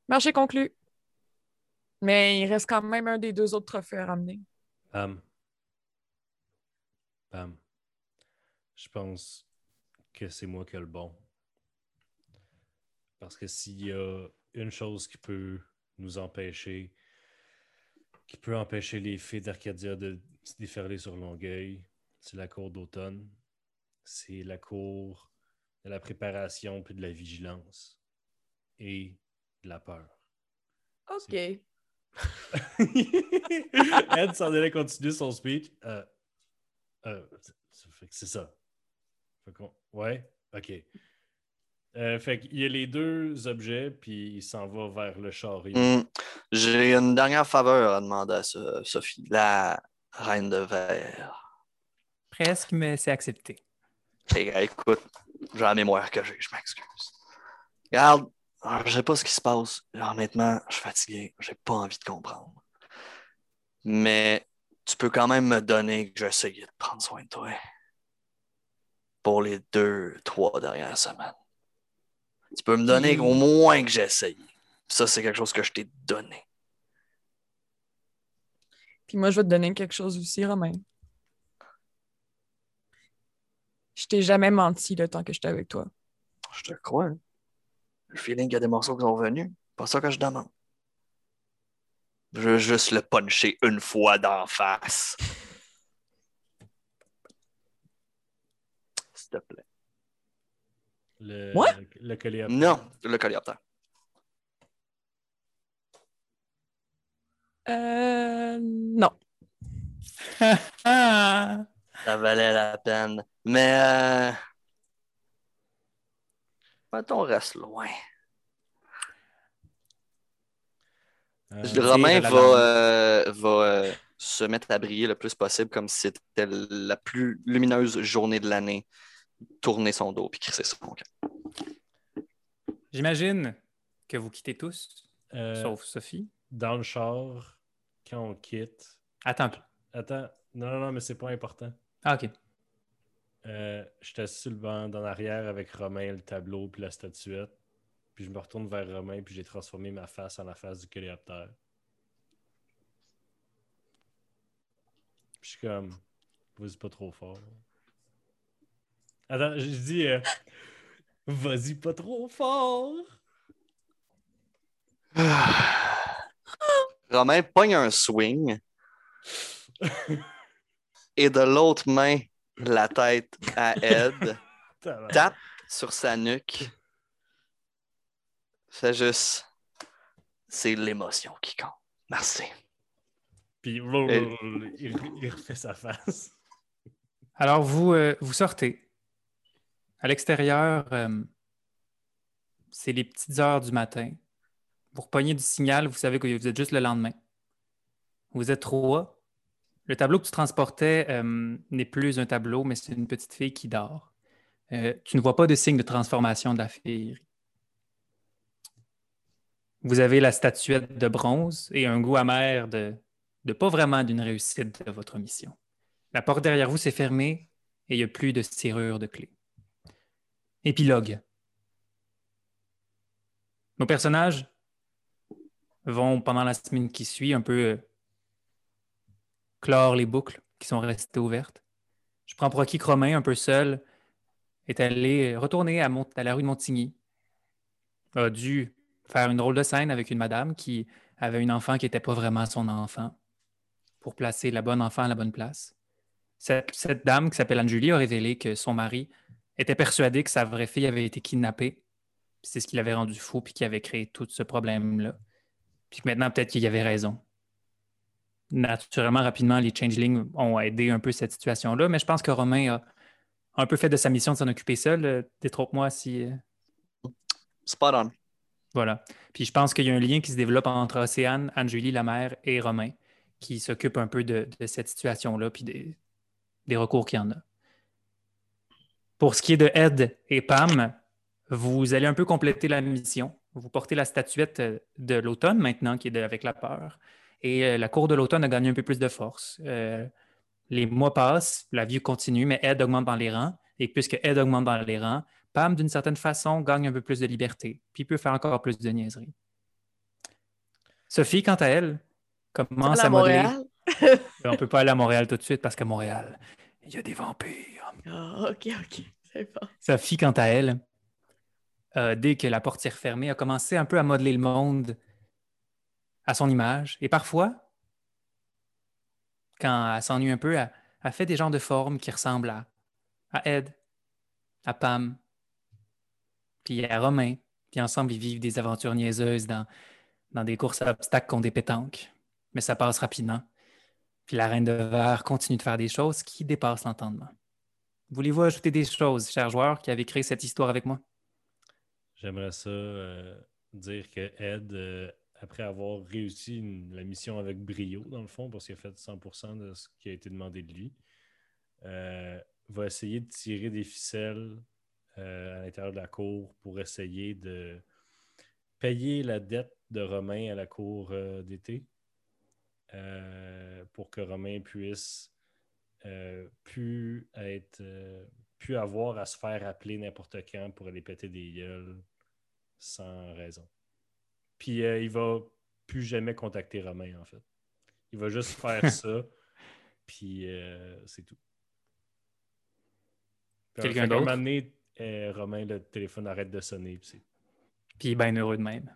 Marché conclu. Mais il reste quand même un des deux autres trophées à ramener. Pam. Pam. Je pense que c'est moi qui ai le bon. Parce que s'il y a une chose qui peut nous empêcher, qui peut empêcher les filles d'Arcadia de se déferler sur Longueuil, c'est la cour d'automne. C'est la cour de la préparation puis de la vigilance et de la peur. OK. Ed s'en allait continuer son speech. Euh, euh, c'est ça. Fait qu'on- ouais, ok. Euh, fait qu'il y a les deux objets, puis il s'en va vers le chariot. Hmm. J'ai une dernière faveur à demander à So- Sophie, la reine de verre. Presque, mais c'est accepté. Hey, écoute, j'ai la mémoire que j'ai, je m'excuse. Regarde, je sais pas ce qui se passe. Honnêtement, je suis fatigué, j'ai pas envie de comprendre. Mais tu peux quand même me donner que j'essaie de prendre soin de toi pour les deux, trois dernières semaines. Tu peux me donner au moins que j'essaye. Ça, c'est quelque chose que je t'ai donné. Puis moi, je vais te donner quelque chose aussi, Romain. Je t'ai jamais menti le temps que j'étais avec toi. Je te crois. hein. Le feeling qu'il y a des morceaux qui sont venus. Pas ça que je demande. Je veux juste le puncher une fois d'en face. S'il te plaît. Le, le. Non, le coléoptère. Euh. Non. Ça valait la peine. Mais. Euh... Mettons, on reste loin. Euh, Romain va, euh, va euh, se mettre à briller le plus possible comme si c'était la plus lumineuse journée de l'année. Tourner son dos puis crisser son camp. J'imagine que vous quittez tous, euh, sauf Sophie. Dans le char, quand on quitte. Attends un peu. Attends, non, non, non, mais c'est pas important. Ah, OK. Euh, assis sur le banc en arrière avec Romain, le tableau puis la statuette. Puis je me retourne vers Romain puis j'ai transformé ma face en la face du coléoptère. Puis je suis comme, vas-y pas trop fort. Attends, je dis, euh, vas-y pas trop fort. Romain pogne un swing et de l'autre main, la tête à Ed, tape sur sa nuque. C'est juste. C'est l'émotion qui compte. Merci. Puis Et- il, il refait sa face. Alors, vous, euh, vous sortez. À l'extérieur, euh, c'est les petites heures du matin. Vous repognez du signal, vous savez que vous êtes juste le lendemain. Vous êtes trois. Le tableau que tu transportais euh, n'est plus un tableau, mais c'est une petite fille qui dort. Euh, tu ne vois pas de signe de transformation de la fille. Vous avez la statuette de bronze et un goût amer de de pas vraiment d'une réussite de votre mission. La porte derrière vous s'est fermée et il n'y a plus de serrure de clé. Épilogue. Nos personnages vont, pendant la semaine qui suit, un peu euh, clore les boucles qui sont restées ouvertes. Je prends pour acquis Romain, un peu seul, est allé retourner à, à la rue de Montigny, a dû faire une drôle de scène avec une madame qui avait une enfant qui n'était pas vraiment son enfant pour placer la bonne enfant à la bonne place. Cette, dame qui s'appelle Anne-Julie a révélé que son mari était persuadé que sa vraie fille avait été kidnappée. C'est ce qui l'avait rendu fou puis qui avait créé tout ce problème-là. Puis maintenant, peut-être qu'il y avait raison. Naturellement, rapidement, les changelings ont aidé un peu cette situation-là, mais je pense que Romain a un peu fait de sa mission de s'en occuper seul. Euh, détrompe-moi si. Euh, Spot on. Voilà. Puis je pense qu'il y a un lien qui se développe entre Océane, Anne-Julie, la mère, et Romain, qui s'occupe un peu de, cette situation-là, puis des, des recours qu'il y en a. Pour ce qui est de Ed et Pam, vous allez un peu compléter la mission. Vous portez la statuette de l'automne maintenant, qui est avec la peur. Et euh, la cour de l'automne a gagné un peu plus de force. Euh, les mois passent, la vie continue, mais Ed augmente dans les rangs. Et puisque Ed augmente dans les rangs, Pam, d'une certaine façon, gagne un peu plus de liberté, puis peut faire encore plus de niaiseries. Sophie, quant à elle, commence à, modeler. On ne peut pas aller à Montréal tout de suite parce qu'à Montréal, il y a des vampires. Ah, ok, ok. C'est. Sophie, quant à elle, euh, dès que la porte s'est refermée, a commencé un peu à modeler le monde à son image. Et parfois, quand elle s'ennuie un peu, elle, fait des genres de formes qui ressemblent à, à Ed, à Pam, puis à Romain. Puis ensemble, ils vivent des aventures niaiseuses dans, des courses à obstacles contre des pétanques. Mais ça passe rapidement. Puis la Reine de Verre continue de faire des choses qui dépassent l'entendement. Voulez-vous ajouter des choses, chers joueurs, qui avaient créé cette histoire avec moi? J'aimerais ça euh, dire que Ed, euh, après avoir réussi la mission avec brio, dans le fond, parce qu'il a fait 100% de ce qui a été demandé de lui, euh, va essayer de tirer des ficelles à l'intérieur de la cour pour essayer de payer la dette de Romain à la cour d'été pour que Romain puisse plus être plus avoir à se faire appeler n'importe quand pour aller péter des gueules sans raison. Puis il va plus jamais contacter Romain, en fait. Il va juste faire ça, puis c'est tout. Quelqu'un d'autre? À un Romain, le téléphone arrête de sonner. Puis, puis il est bien heureux de même.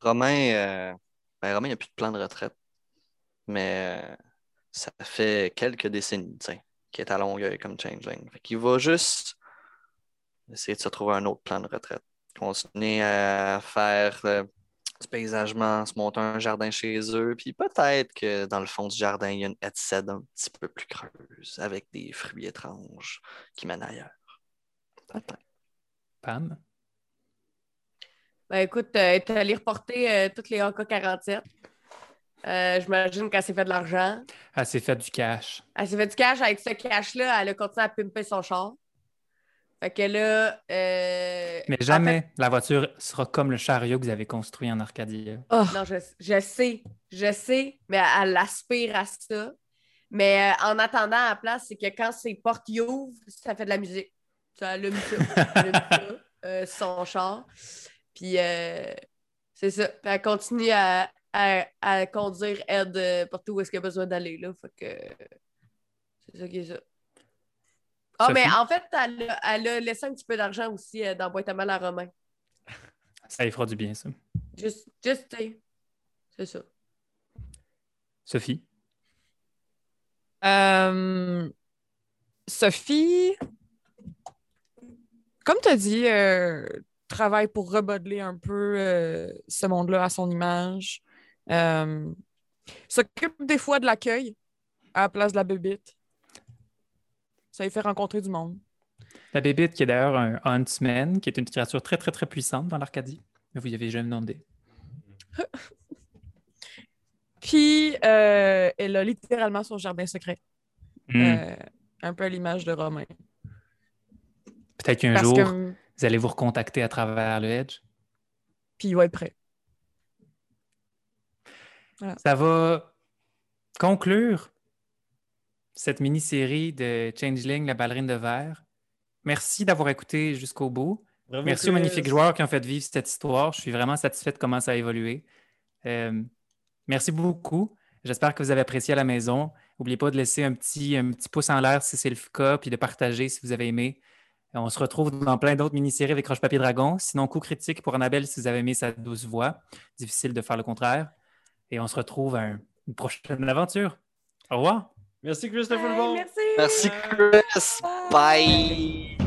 Romain, ben, Romain, il n'a plus de plan de retraite mais euh, ça fait quelques décennies qu'il est à Longueuil comme changeling. Il va juste essayer de se trouver un autre plan de retraite. Continuer à faire euh, du paysagement, se monter un jardin chez eux, puis peut-être que dans le fond du jardin, il y a une headset un petit peu plus creuse avec des fruits étranges qui mènent ailleurs. Peut-être. Pam? Ben écoute, tu es allé reporter toutes les AK-47. Euh, j'imagine qu'elle s'est fait de l'argent. Elle s'est fait du cash. Elle s'est fait du cash. Avec ce cash-là, elle a continué à pimper son char. Fait que là. Euh, Mais jamais la voiture sera comme le chariot que vous avez construit en Arcadia. Oh. Non, je, sais. Je sais. Mais elle aspire à ça. Mais euh, en attendant, à la place, c'est que quand ses portes ouvrent, ça fait de la musique. Ça allume ça. ça son char. Puis c'est ça. Puis elle continue à, à, conduire Ed euh, partout où est-ce qu'il a besoin d'aller. Là. Fait que c'est ça qui est ça. Ah, mais en fait, elle a, laissé un petit peu d'argent aussi euh, dans Boîte à mal à Romain. Ça lui fera du bien, ça. Juste, juste c'est ça. Sophie? Euh, Sophie, comme tu as dit, travaille pour remodeler un peu ce monde-là à son image. Euh, s'occupe des fois de l'accueil à la place de la bébite. Ça lui fait rencontrer du monde. La bébite, qui est d'ailleurs un huntsman, qui est une créature très, très, très puissante dans l'Arcadie. Mais vous y avez jamais demandé. Puis, euh, elle a littéralement son jardin secret. Hmm. Euh, un peu à l'image de Romain. Peut-être qu'un jour, vous allez vous recontacter à travers le Edge. Puis il va être prêt. Ça va conclure cette mini-série de Changeling, la ballerine de verre. Merci d'avoir écouté jusqu'au bout. Bravo, Merci aux magnifiques joueurs qui ont fait vivre cette histoire. Je suis vraiment satisfait de comment ça a évolué. Euh, merci beaucoup. J'espère que vous avez apprécié à la maison. N'oubliez pas de laisser un petit, un petit pouce en l'air si c'est le cas, puis de partager si vous avez aimé. Euh, On se retrouve dans plein d'autres mini-séries avec Roche-Papier Dragon. Sinon, coup critique pour Annabelle si vous avez aimé sa douce voix. Difficile de faire le contraire. Et on se retrouve à un- une prochaine aventure. Au revoir. Merci, Christopher Hey, Bon. merci. Merci, Chris. Bye.